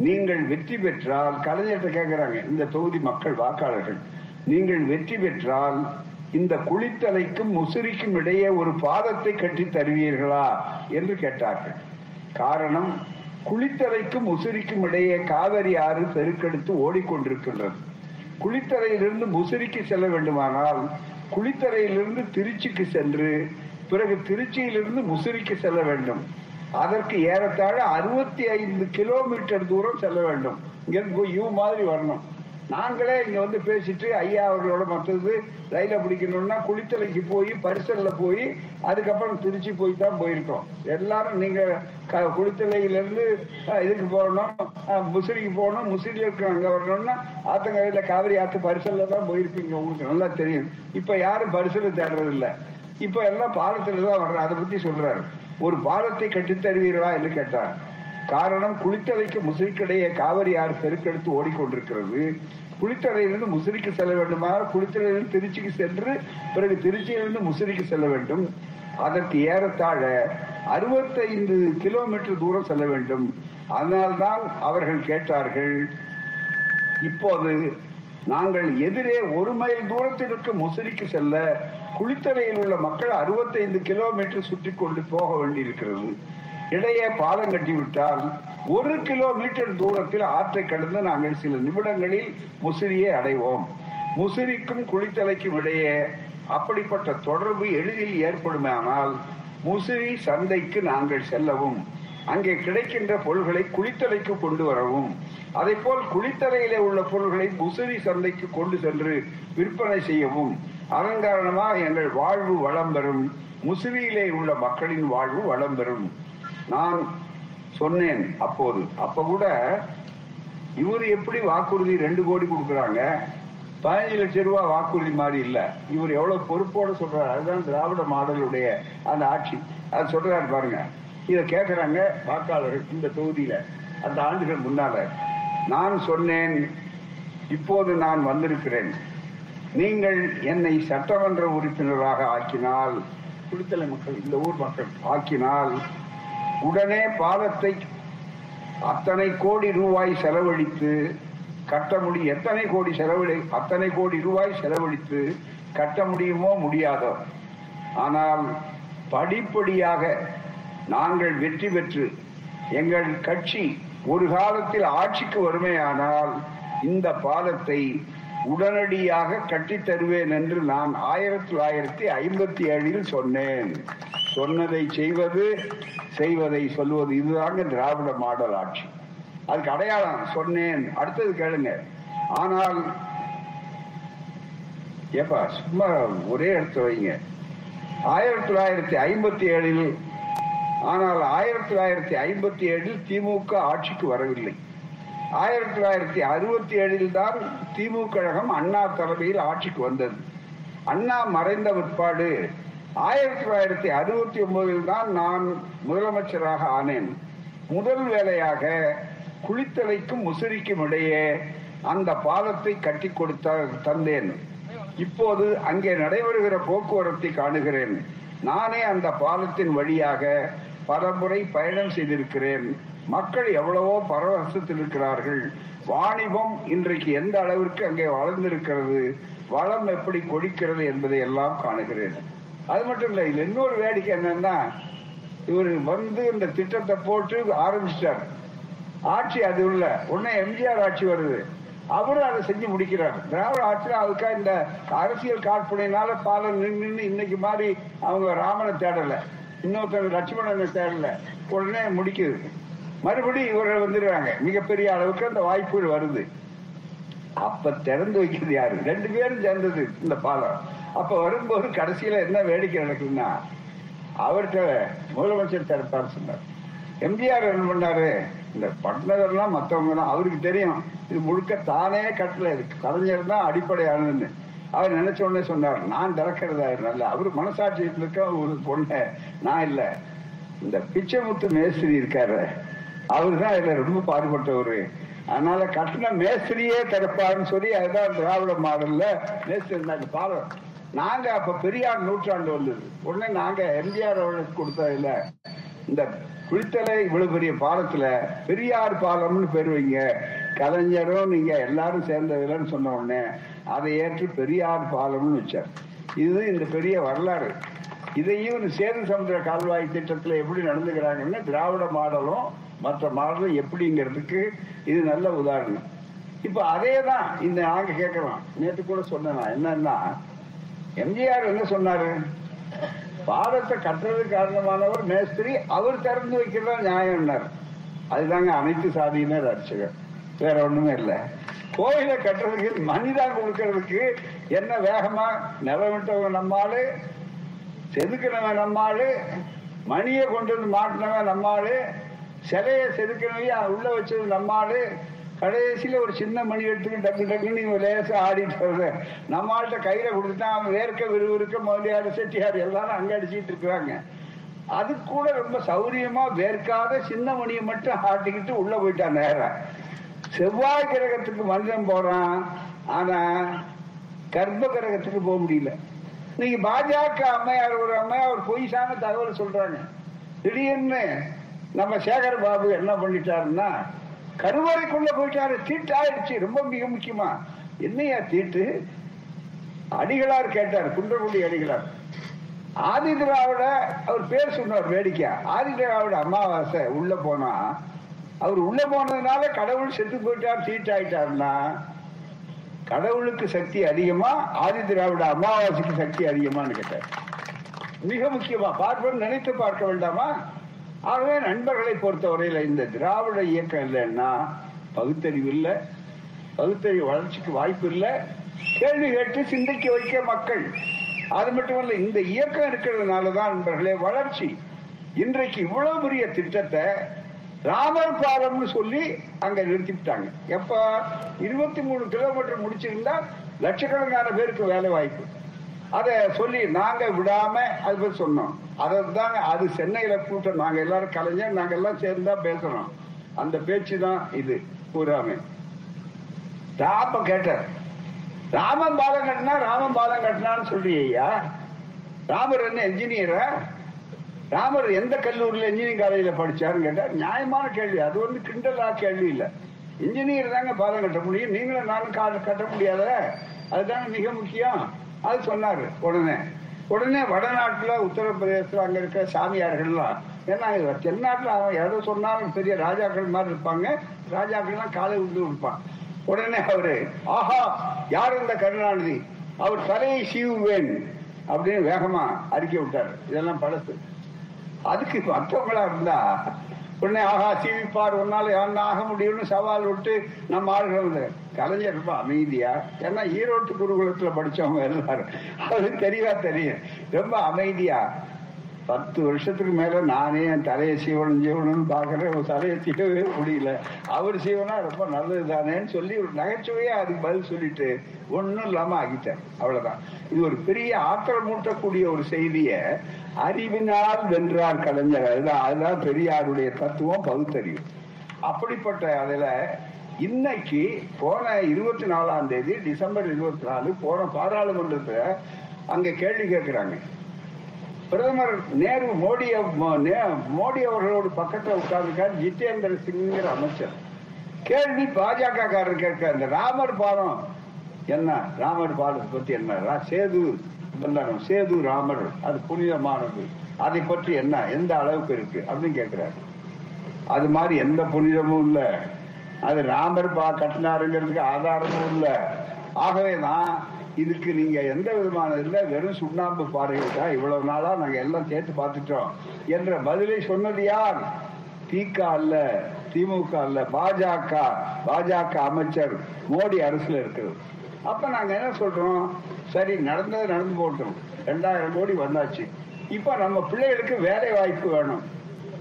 நீங்கள் வெற்றி பெற்றால் கலைஞர்கிட்ட கேட்கிறாங்க இந்த தொகுதி மக்கள் வாக்காளர்கள் நீங்கள் வெற்றி பெற்றால் இந்த குளித்தலைக்கும் முசிறிக்கும் இடையே ஒரு பாதத்தை கட்டி தருவீர்களா என்று கேட்டார்கள். காரணம் குளித்தலைக்கும் முசிறிக்கும் இடையே காவிரி ஆறு பெருக்கெடுத்து ஓடிக்கொண்டிருக்கின்றது. குளித்தலையிலிருந்து முசிறிக்கு செல்ல வேண்டுமானால் குளித்தலையிலிருந்து திருச்சிக்கு சென்று பிறகு திருச்சியிலிருந்து முசிறிக்கு செல்ல வேண்டும். அதற்கு ஏறத்தாழ அறுபத்தி ஐந்து கிலோமீட்டர் தூரம் செல்ல வேண்டும். இங்கிருந்து போய் யூ மாதிரி வரணும். நாங்களே இங்க வந்து பேசிட்டு ஐயா அவர்களோட மற்றது ரயில பிடிக்கணும்னா குளித்தலைக்கு போய் பரிசல்ல போய் அதுக்கப்புறம் திருச்சி போய் தான் போயிருக்கோம். எல்லாரும் நீங்க க- இதுக்கு போகணும் முசிறிக்கு போகணும் முசிறில இருக்க அங்க வரணும்னா ஆத்தங்கரையில காவிரி ஆத்து பரிசல்ல தான் போயிருப்பீங்க. உங்களுக்கு நல்லா தெரியும். இப்ப யாரும் பரிசல் தேடுறது இல்லை இப்ப எல்லாம் பாலத்துல தான் வர்ற அதை பத்தி சொல்றாரு ஒரு பாலத்தை கட்டித்தருவீர்களா என்று கேட்டார். காரணம் குளித்தலைக்கு முசிறிக்கிடையே காவிரி ஆறு பெருக்கெடுத்து ஓடிக்கொண்டிருக்கிறது. குளித்தலையிலிருந்து முசிறிக்கு செல்ல வேண்டுமா? குளித்தலையிலிருந்து திருச்சிக்கு சென்று பிறகு திருச்சியிலிருந்து முசிறிக்கு செல்ல வேண்டும். அதற்கு ஏறத்தாழ அறுபத்தைந்து கிலோமீட்டர் தூரம் செல்ல வேண்டும். அதனால்தான் அவர்கள் கேட்டார்கள் இப்போது நாங்கள் எதிரே ஒரு மைல் தூரத்தில் இருக்க முசிறிக்கு செல்ல குளித்தலையில் உள்ள மக்கள் அறுபத்தைந்து கிலோமீட்டர் சுற்றி கொண்டு போக வேண்டியிருக்கிறது. இடையே பாலம் கட்டிவிட்டால் ஒரு கிலோமீட்டர் தூரத்தில் ஆற்றை கடந்து நாங்கள் சில நிமிடங்களில் முசிறியை அடைவோம். முசிறிக்கும் குளித்தலைக்கும் இடையே அப்படிப்பட்ட தொடர்பு எளிதில் ஏற்படுமானால் முசிறி சந்தைக்கு நாங்கள் செல்லவும். அங்கே கிடைக்கின்ற பொருள்களை குளித்தலைக்கு கொண்டு வரவும். அதே போல் குளித்தலையிலே உள்ள பொருள்களை முசிறி சந்தைக்கு கொண்டு சென்று விற்பனை செய்யவும். அதன் காரணமாக எங்கள் வாழ்வு வளம் பெறும். முசிறியிலே உள்ள மக்களின் வாழ்வு வளம் பெறும். நான் சொன்னேன் அப்போது. அப்ப கூட இவர் எப்படி வாக்குறுதி ரெண்டு கோடி கொடுக்கறாங்க? பதினஞ்சு லட்சம் ரூபாய் வாக்குறுதி மாதிரி இல்ல. இவர் எவ்வளவு பொறுப்போட சொல்றாரு. அதுதான் திராவிட மாடலுடைய அந்த ஆட்சி. அது சொல்றாரு பாருங்க. இதை கேக்குறாங்க வாக்காளர்கள் இந்த தொகுதியில. அந்த ஆண்டுகள் முன்னால. நான் சொன்னேன். இப்போது நான் வந்திருக்கிறேன். நீங்கள் என்னை சட்டமன்ற உறுப்பினராக ஆக்கினால் குளித்தலை மக்கள் இந்த ஊர் மக்கள். ஆக்கினால் உடனே பாலத்தை அத்தனை கோடி ரூபாய் செலவழித்து கட்ட முடியும் எத்தனை கோடி செலவழி அத்தனை கோடி ரூபாய் செலவழித்து கட்ட முடியுமோ முடியாதோ. ஆனால் படிப்படியாக நாங்கள் வெற்றி பெற்று எங்கள் கட்சி ஒரு காலத்தில் ஆட்சிக்கு வருமையானால் இந்த பாலத்தை உடனடியாக கட்டித் தருவேன் என்று நான் ஆயிரத்தி தொள்ளாயிரத்தி ஐம்பத்தி ஏழில் சொன்னேன். சொன்னதை செய்வது செய்வதை சொல்வது இதுதாங்க திராவிட மாடல் ஆட்சி. அதுக்கு அடையாளம் சொன்னேன். அடுத்தது கேளுங்க. ஆனால் ஏப்பா சும்மா ஒரே இடத்துல வைங்க. ஆயிரத்தி தொள்ளாயிரத்தி ஐம்பத்தி ஏழில் ஆனால் ஆயிரத்தி தொள்ளாயிரத்தி ஐம்பத்தி ஏழில் திமுக ஆட்சிக்கு வரவில்லை. ஆயிரத்தி தொள்ளாயிரத்தி அறுபத்தி ஏழில் தான் திமுக கழகம் அண்ணா தலைமையில் ஆட்சிக்கு வந்தது. அண்ணா மறைந்த பிற்பாடு ஆயிரத்தி தொள்ளாயிரத்தி அறுபத்தி ஒன்பதில் தான் நான் முதலமைச்சராக ஆனேன். முதல் வேலையாக குளித்தலைக்கும் முசிறிக்கும் இடையே அந்த பாலத்தை கட்டி கொடுத்த தந்தேன். இப்போது அங்கே நடைபெறுகிற போக்குவரத்தை காணுகிறேன். நானே அந்த பாலத்தின் வழியாக பல முறை பயணம் செய்திருக்கிறேன். மக்கள் எவ்வளவோ பரவசத்தில் இருக்கிறார்கள். வாணிபம் இன்றைக்கு எந்த அளவிற்கு அங்கே வளர்ந்திருக்கிறது வளம் எப்படி கொடிக்கிறது என்பதை எல்லாம் காணுகிறேன். அது மட்டும் இல்ல இதுல இன்னொரு வேடிக்கை என்னன்னா இவர் வந்து இந்த திட்டத்தை போட்டு ஆரம்பிச்சிட்டார். ஆட்சி அது உள்ள உடனே எம்ஜிஆர் ஆட்சி வருது. அவரும் அதை செஞ்சு முடிக்கிறார். திராவிட ஆட்சியில் அதுக்கா இந்த அரசியல் காழ்ப்புனையினால பாலம் நின்று நின்று இன்னைக்கு மாதிரி அவங்க ராமனை தேடல. இன்னொருத்தர் லட்சுமணனை தேடல. உடனே முடிக்குது. மறுபடியும் இவர்கள் வந்துடுறாங்க. மிகப்பெரிய அளவுக்கு அந்த வாய்ப்புகள் வருது. அப்ப திறந்து வைக்கிறது யாரு? ரெண்டு பேரும் சேர்ந்தது இந்த பாலம். அப்ப வரும்போது கடைசியில என்ன வேடிக்கை நடக்குதுன்னா அவர்கிட்ட முதலமைச்சர் தரப்பார் சொன்னார். எம்ஜிஆர் என்ன பண்ணாரு? இந்த பட்டினதெல்லாம் மற்றவங்க தான் அவருக்கு தெரியும். இது முழுக்க தானே கட்டல. இருக்கு கலைஞர் தான் அடிப்படையானதுன்னு. அவர் நினைச்ச உடனே சொன்னார் நான் திறக்கிறதா நல்ல அவரு மனசாட்சியத்தில் இருக்க ஒரு பொண்ணு. நான் இல்ல. இந்த பிச்சைமுத்து மேஸ்திரி இருக்காரு. அவரு தான் இதுல ரொம்ப பாடுபட்டவரு. அதனால கட்டின மேஸ்திரியே திறப்பாருன்னு சொல்லி அதுதான் திராவிட மாடல்ல மேஸ்திரி இருந்தாங்க பாலம் நாங்க அப்ப பெரியார் நூற்றாண்டு வந்தது. உடனே நாங்க எம்ஜிஆர் அவர்களுக்கு கொடுத்ததுல இந்த குளித்தலை இவ்வளவு பெரிய பாலத்துல பெரியார் பாலம்னு பேர் வைங்க. கலைஞரும் நீங்க எல்லாரும் சேர்ந்ததுலன்னு சொன்ன உடனே அதை ஏற்று பெரியார் பாலம்னு வச்சார். இது இந்த பெரிய வரலாறு. இதையும் சேது சமுதிர கால்வாய் திட்டத்துல எப்படி நடந்துக்கிறாங்கன்னு திராவிட மாடலும் மற்ற மாடல் எப்படிங்கிறதுக்கு இது நல்ல உதாரணம். இப்போ அதே தான் இந்த நாங்க கேட்கலாம் நேற்று கூட சொன்னேன் என்னன்னா எம்ஜிஆர் என்ன சொன்னாரு? பாலத்தை கட்டுறது காரணமானவர் மேஸ்திரி அவர் திறந்து வைக்கிறதா நியாயம்னார். அதுதாங்க அனைத்து சாதியினர் அர்ச்சகர். வேற ஒண்ணுமே இல்லை. கோயிலை கட்டுறதுக்கு மணிதான் கொடுக்கறதுக்கு என்ன வேகமா நிலவிட்டவன் நம்மாள் செதுக்கிறவன் நம்மாளு மணியை கொண்டு வந்து மாட்டினவன் நம்மாளு சிலையை செதுக்கினவையும் உள்ள வச்சது நம்மாளு கடைசியில ஒரு சின்ன மணி எடுத்துக்கிட்டு டக்கு டக்குன்னு நீங்க லேசா ஆடிட்டு வருது நம்மள்கிட்ட கையில கொடுத்துட்டா அவன் வேர்க்க விறுவிறுக்க முதலியார் செட்டியார் எல்லாரும் அங்க அடிச்சிட்டு இருக்கிறாங்க. அது கூட ரொம்ப சௌரியமா வேர்க்காத சின்ன மணியை மட்டும் ஆட்டிக்கிட்டு உள்ள போயிட்டான் நேரம் செவ்வாய் கிரகத்துக்கு மனிதன் போறான். ஆனா கர்ப்ப கிரகத்துக்கு போக முடியல. நீங்க பாஜக அம்மையார் ஒரு அம்மையார் ஒரு பொய்சான தகவல் சொல்றாங்க. திடீர்னு நம்ம சேகர் பாபு என்ன பண்ணிட்டாருன்னா கருவறைக்குள்ள போயிட்டாரு. தீட்டு ஆயிடுச்சு. ரொம்ப மிக முக்கியமா. என்னையா தீட்டு? அடிகளார் கேட்டார். குன்றக்குடி அடிகளார். ஆதி திராவிட அவர் பேர் சொன்னார் வேடிக்கை ஆதி திராவிட அமாவாசை உள்ள போனா அவர் உள்ள போனதுனால கடவுள் செத்து போயிட்டார் தீட்டாயிட்டாருன்னா கடவுளுக்கு சக்தி அதிகமா ஆதி திராவிட அமாவாசைக்கு சக்தி அதிகமான்னு கேட்டார். மிக முக்கியமா. பார்ப்போம். நினைத்து பார்க்க வேண்டாமா? ஆகவே நண்பர்களை பொறுத்தவரையில் இந்த திராவிட இயக்கம் இல்லைன்னா பகுத்தறிவு இல்லை. பகுத்தறிவு வளர்ச்சிக்கு வாய்ப்பு இல்லை. கேள்வி கேட்டு சிந்திக்க வைக்க மக்கள். அது மட்டுமல்ல இந்த இயக்கம் இருக்கிறதுனால தான் நண்பர்களே வளர்ச்சி. இன்றைக்கு இவ்வளவு பெரிய திட்டத்தை ராமர் பாலம்னு சொல்லி அங்க நிறுத்திவிட்டாங்க. எப்ப? இருபத்தி மூணு கிலோமீட்டர் முடிச்சிருந்தா லட்சக்கணக்கான பேருக்கு வேலை வாய்ப்பு. அதை சொல்லி நாங்க விடாம அது போய் சொன்னோம். அதை தாங்க அது சென்னையில கூட்டம். நாங்க எல்லாரும் கலைஞர் நாங்க எல்லாம் சேர்ந்தா பேசுறோம். அந்த பேச்சு தான் இது. பூராமே ராம கேட்டார். ராமன் பாலம் கட்டினா ராமன் பாலம் கட்டினான்னு சொல்றியா ராமர் என்ன என்ஜினியரா ராமர் எந்த கல்லூரியில இன்ஜினியரிங் காலேஜில் படிச்சாருன்னு கேட்டா நியாயமான கேள்வி. அது வந்து கிண்டலா கேள்வி இல்ல. இன்ஜினியர் தாங்க பாலம் கட்ட முடியும். நீங்களும் நானும் கா- கட்ட முடியாத. அதுதாங்க மிக முக்கியம். அது சொன்னாரு உடனே. உடனே வடநாட்டுல உத்தரப்பிரதேசத்துல அங்க இருக்க சாமியார்கள்லாம் ஏன்னா இவ தென்னாட்டுல அவன் எதை சொன்னாலும் பெரிய ராஜாக்கள் மாதிரி இருப்பாங்க. ராஜாக்கள்லாம் காலை விட்டு இருப்பான் உடனே அவரு ஆஹா யார் இந்த கருணாநிதி? அவர் தலையை சீவுவேன். அப்படின்னு வேகமா அறிக்கை விட்டாரு. இதெல்லாம் பழசு. அதுக்கு மற்றவங்களா இருந்தா உடனே ஆஹா சீவிப்பார் ஒன்னால என்ன ஆக முடியும்னு சவால் விட்டு நம்ம ஆளுகள் கலைஞர் ரொம்ப அமைதியா? ஏன்னா ஈரோட்டு குருகுலத்துல படிச்சவங்க எல்லாரும். அது தெரியவா தெரியும். ரொம்ப அமைதியா? பத்து வருஷத்துக்கு மேல நானே என் தலையை சீவனம் சீவனம்னு பாக்குறேன் ஒரு தலையை சீவவே முடியல. அவர் சீவனா ரொம்ப நல்லது தானேன்னு சொல்லி ஒரு நகைச்சுவையா அதுக்கு பதில் சொல்லிட்டு ஒண்ணும் இல்லாம ஆகிட்டேன் அவ்வளவுதான். இது ஒரு பெரிய ஆத்திரம் மூட்டக்கூடிய ஒரு செய்திய அறிவினால் வென்றார் கலைஞர். அதுதான் அதுதான் பெரியாருடைய தத்துவம் பகுத்தறிவு. அப்படிப்பட்ட அதுல இன்னைக்கு போன இருபத்தி நாலாம் தேதி டிசம்பர் இருபத்தி நாலு போன பாராளுமன்றத்துல அங்க கேள்வி கேட்கிறாங்க பிரதமர் நேரு மோடி மோ- நே- மோடி அவர்களோடு பக்கத்தில் உட்கார்ந்துருக்கார் ஜிதேந்திர சிங்கிற அமைச்சர். கேள்வி பாஜக காரர் கேட்க இந்த ராமர் பாலம் என்ன? ராமர் பாலத்தை பத்தி என்ன? சேது பந்தாரம் சேது ராமர் அது புனிதமானது. அதை பற்றி என்ன? எந்த அளவுக்கு இருக்கு? அப்படின்னு கேட்கிறாரு அது மாதிரி எந்த புனிதமும் இல்லை. அது ராமர் பா கட்டினாருங்கிறதுக்கு ஆதாரமும் இல்லை. ஆகவேதான் இதுக்கு நீங்க எந்த விதமான இல்ல வெறும் சுண்ணாம்பு பாறைகள் தான் இவ்வளவு நாளா நாங்க எல்லாம் சேர்த்து பார்த்துட்டோம். என்ற பதிலை சொன்னது யார்? திக அல்ல திமுக அல்ல பாஜக பாஜக அமைச்சர் மோடி அரசுல இருக்கிறது. அப்ப நாங்க என்ன சொல்றோம்? சரி நடந்தது நடந்து போட்டோம் ரெண்டாயிரம் கோடி வந்தாச்சு. இப்ப நம்ம பிள்ளைகளுக்கு வேலை வாய்ப்பு வேணும்.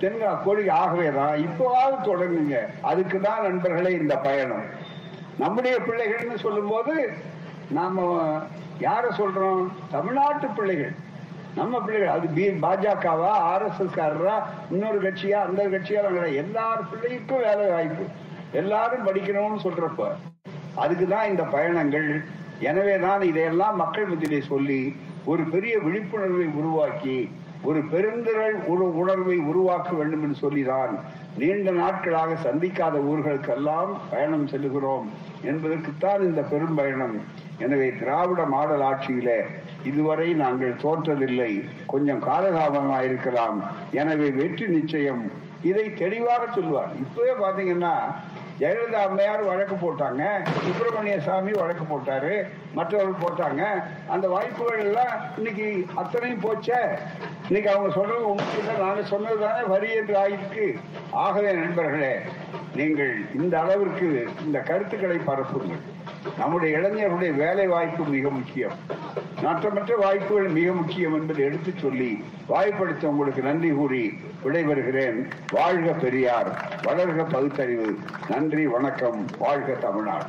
தென்கா கோழி ஆகவே தான் இப்போவாவது தொடங்குங்க அதுக்கு தான் நண்பர்களே இந்த பயணம். நம்முடைய பிள்ளைகள்னு சொல்லும்போது நாம யார சொல்றோம்? தமிழ்நாட்டு பிள்ளைகள். நம்ம பிள்ளைகள். அது பி பாஜகவா ஆர் எஸ் எஸ் காரரா இன்னொரு கட்சியா அந்த கட்சியா எல்லார் பிள்ளைக்கும் வேலை வாய்ப்பு. எல்லாரும் படிக்கணும்னு சொல்றப்ப அதுக்கு தான் இந்த பயணங்கள். எனவே தான் இதையெல்லாம் மக்கள் மத்தியிலே சொல்லி ஒரு பெரிய விழிப்புணர்வை உருவாக்கி ஒரு பெருந்திரள் ஒரு உணர்வை உருவாக்க வேண்டும் என்று சொல்லிதான் நீண்ட நாட்களாக சந்திக்காத ஊர்களுக்கெல்லாம் பயணம் செல்லுகிறோம் என்பதற்குத்தான் இந்த பெரும் பயணம் எனவே திராவிட மாடல் ஆட்சியிலே இதுவரை நாங்கள் தோற்றதில்லை. கொஞ்சம் காலதாமதமாக இருக்கலாம். எனவே வெற்றி நிச்சயம். இதை தெளிவாக சொல்லுவார் இப்பவே பாத்தீங்கன்னா ஜெயலலிதா அம்மையார் வழக்கு போட்டாங்க சுப்பிரமணிய சாமி வழக்கு போட்டாரு மற்றவர்கள் போட்டாங்க. அந்த வாய்ப்புகள் எல்லாம் இன்னைக்கு அத்தனையும் போச்சே. இன்னைக்கு அவங்க சொல்றது உண்மை நாங்கள் சொன்னது சொன்னதுதானே வரி என்று ஆயிருக்கு. ஆகவே நண்பர்களே நீங்கள் இந்த அளவிற்கு இந்த கருத்துக்களை பரப்புங்கள். நம்முடைய இளைஞர்களுடைய வேலை வாய்ப்பு மிக முக்கியம். நாட்டமற்ற வாய்ப்புகள் மிக முக்கியம் என்பதை எடுத்துச் சொல்லி வாய்ப்படுத்த உங்களுக்கு நன்றி கூறி விடைபெறுகிறேன். வாழ்க பெரியார். வளர்க பகுத்தறிவு. நன்றி வணக்கம். வாழ்க தமிழ்நாடு.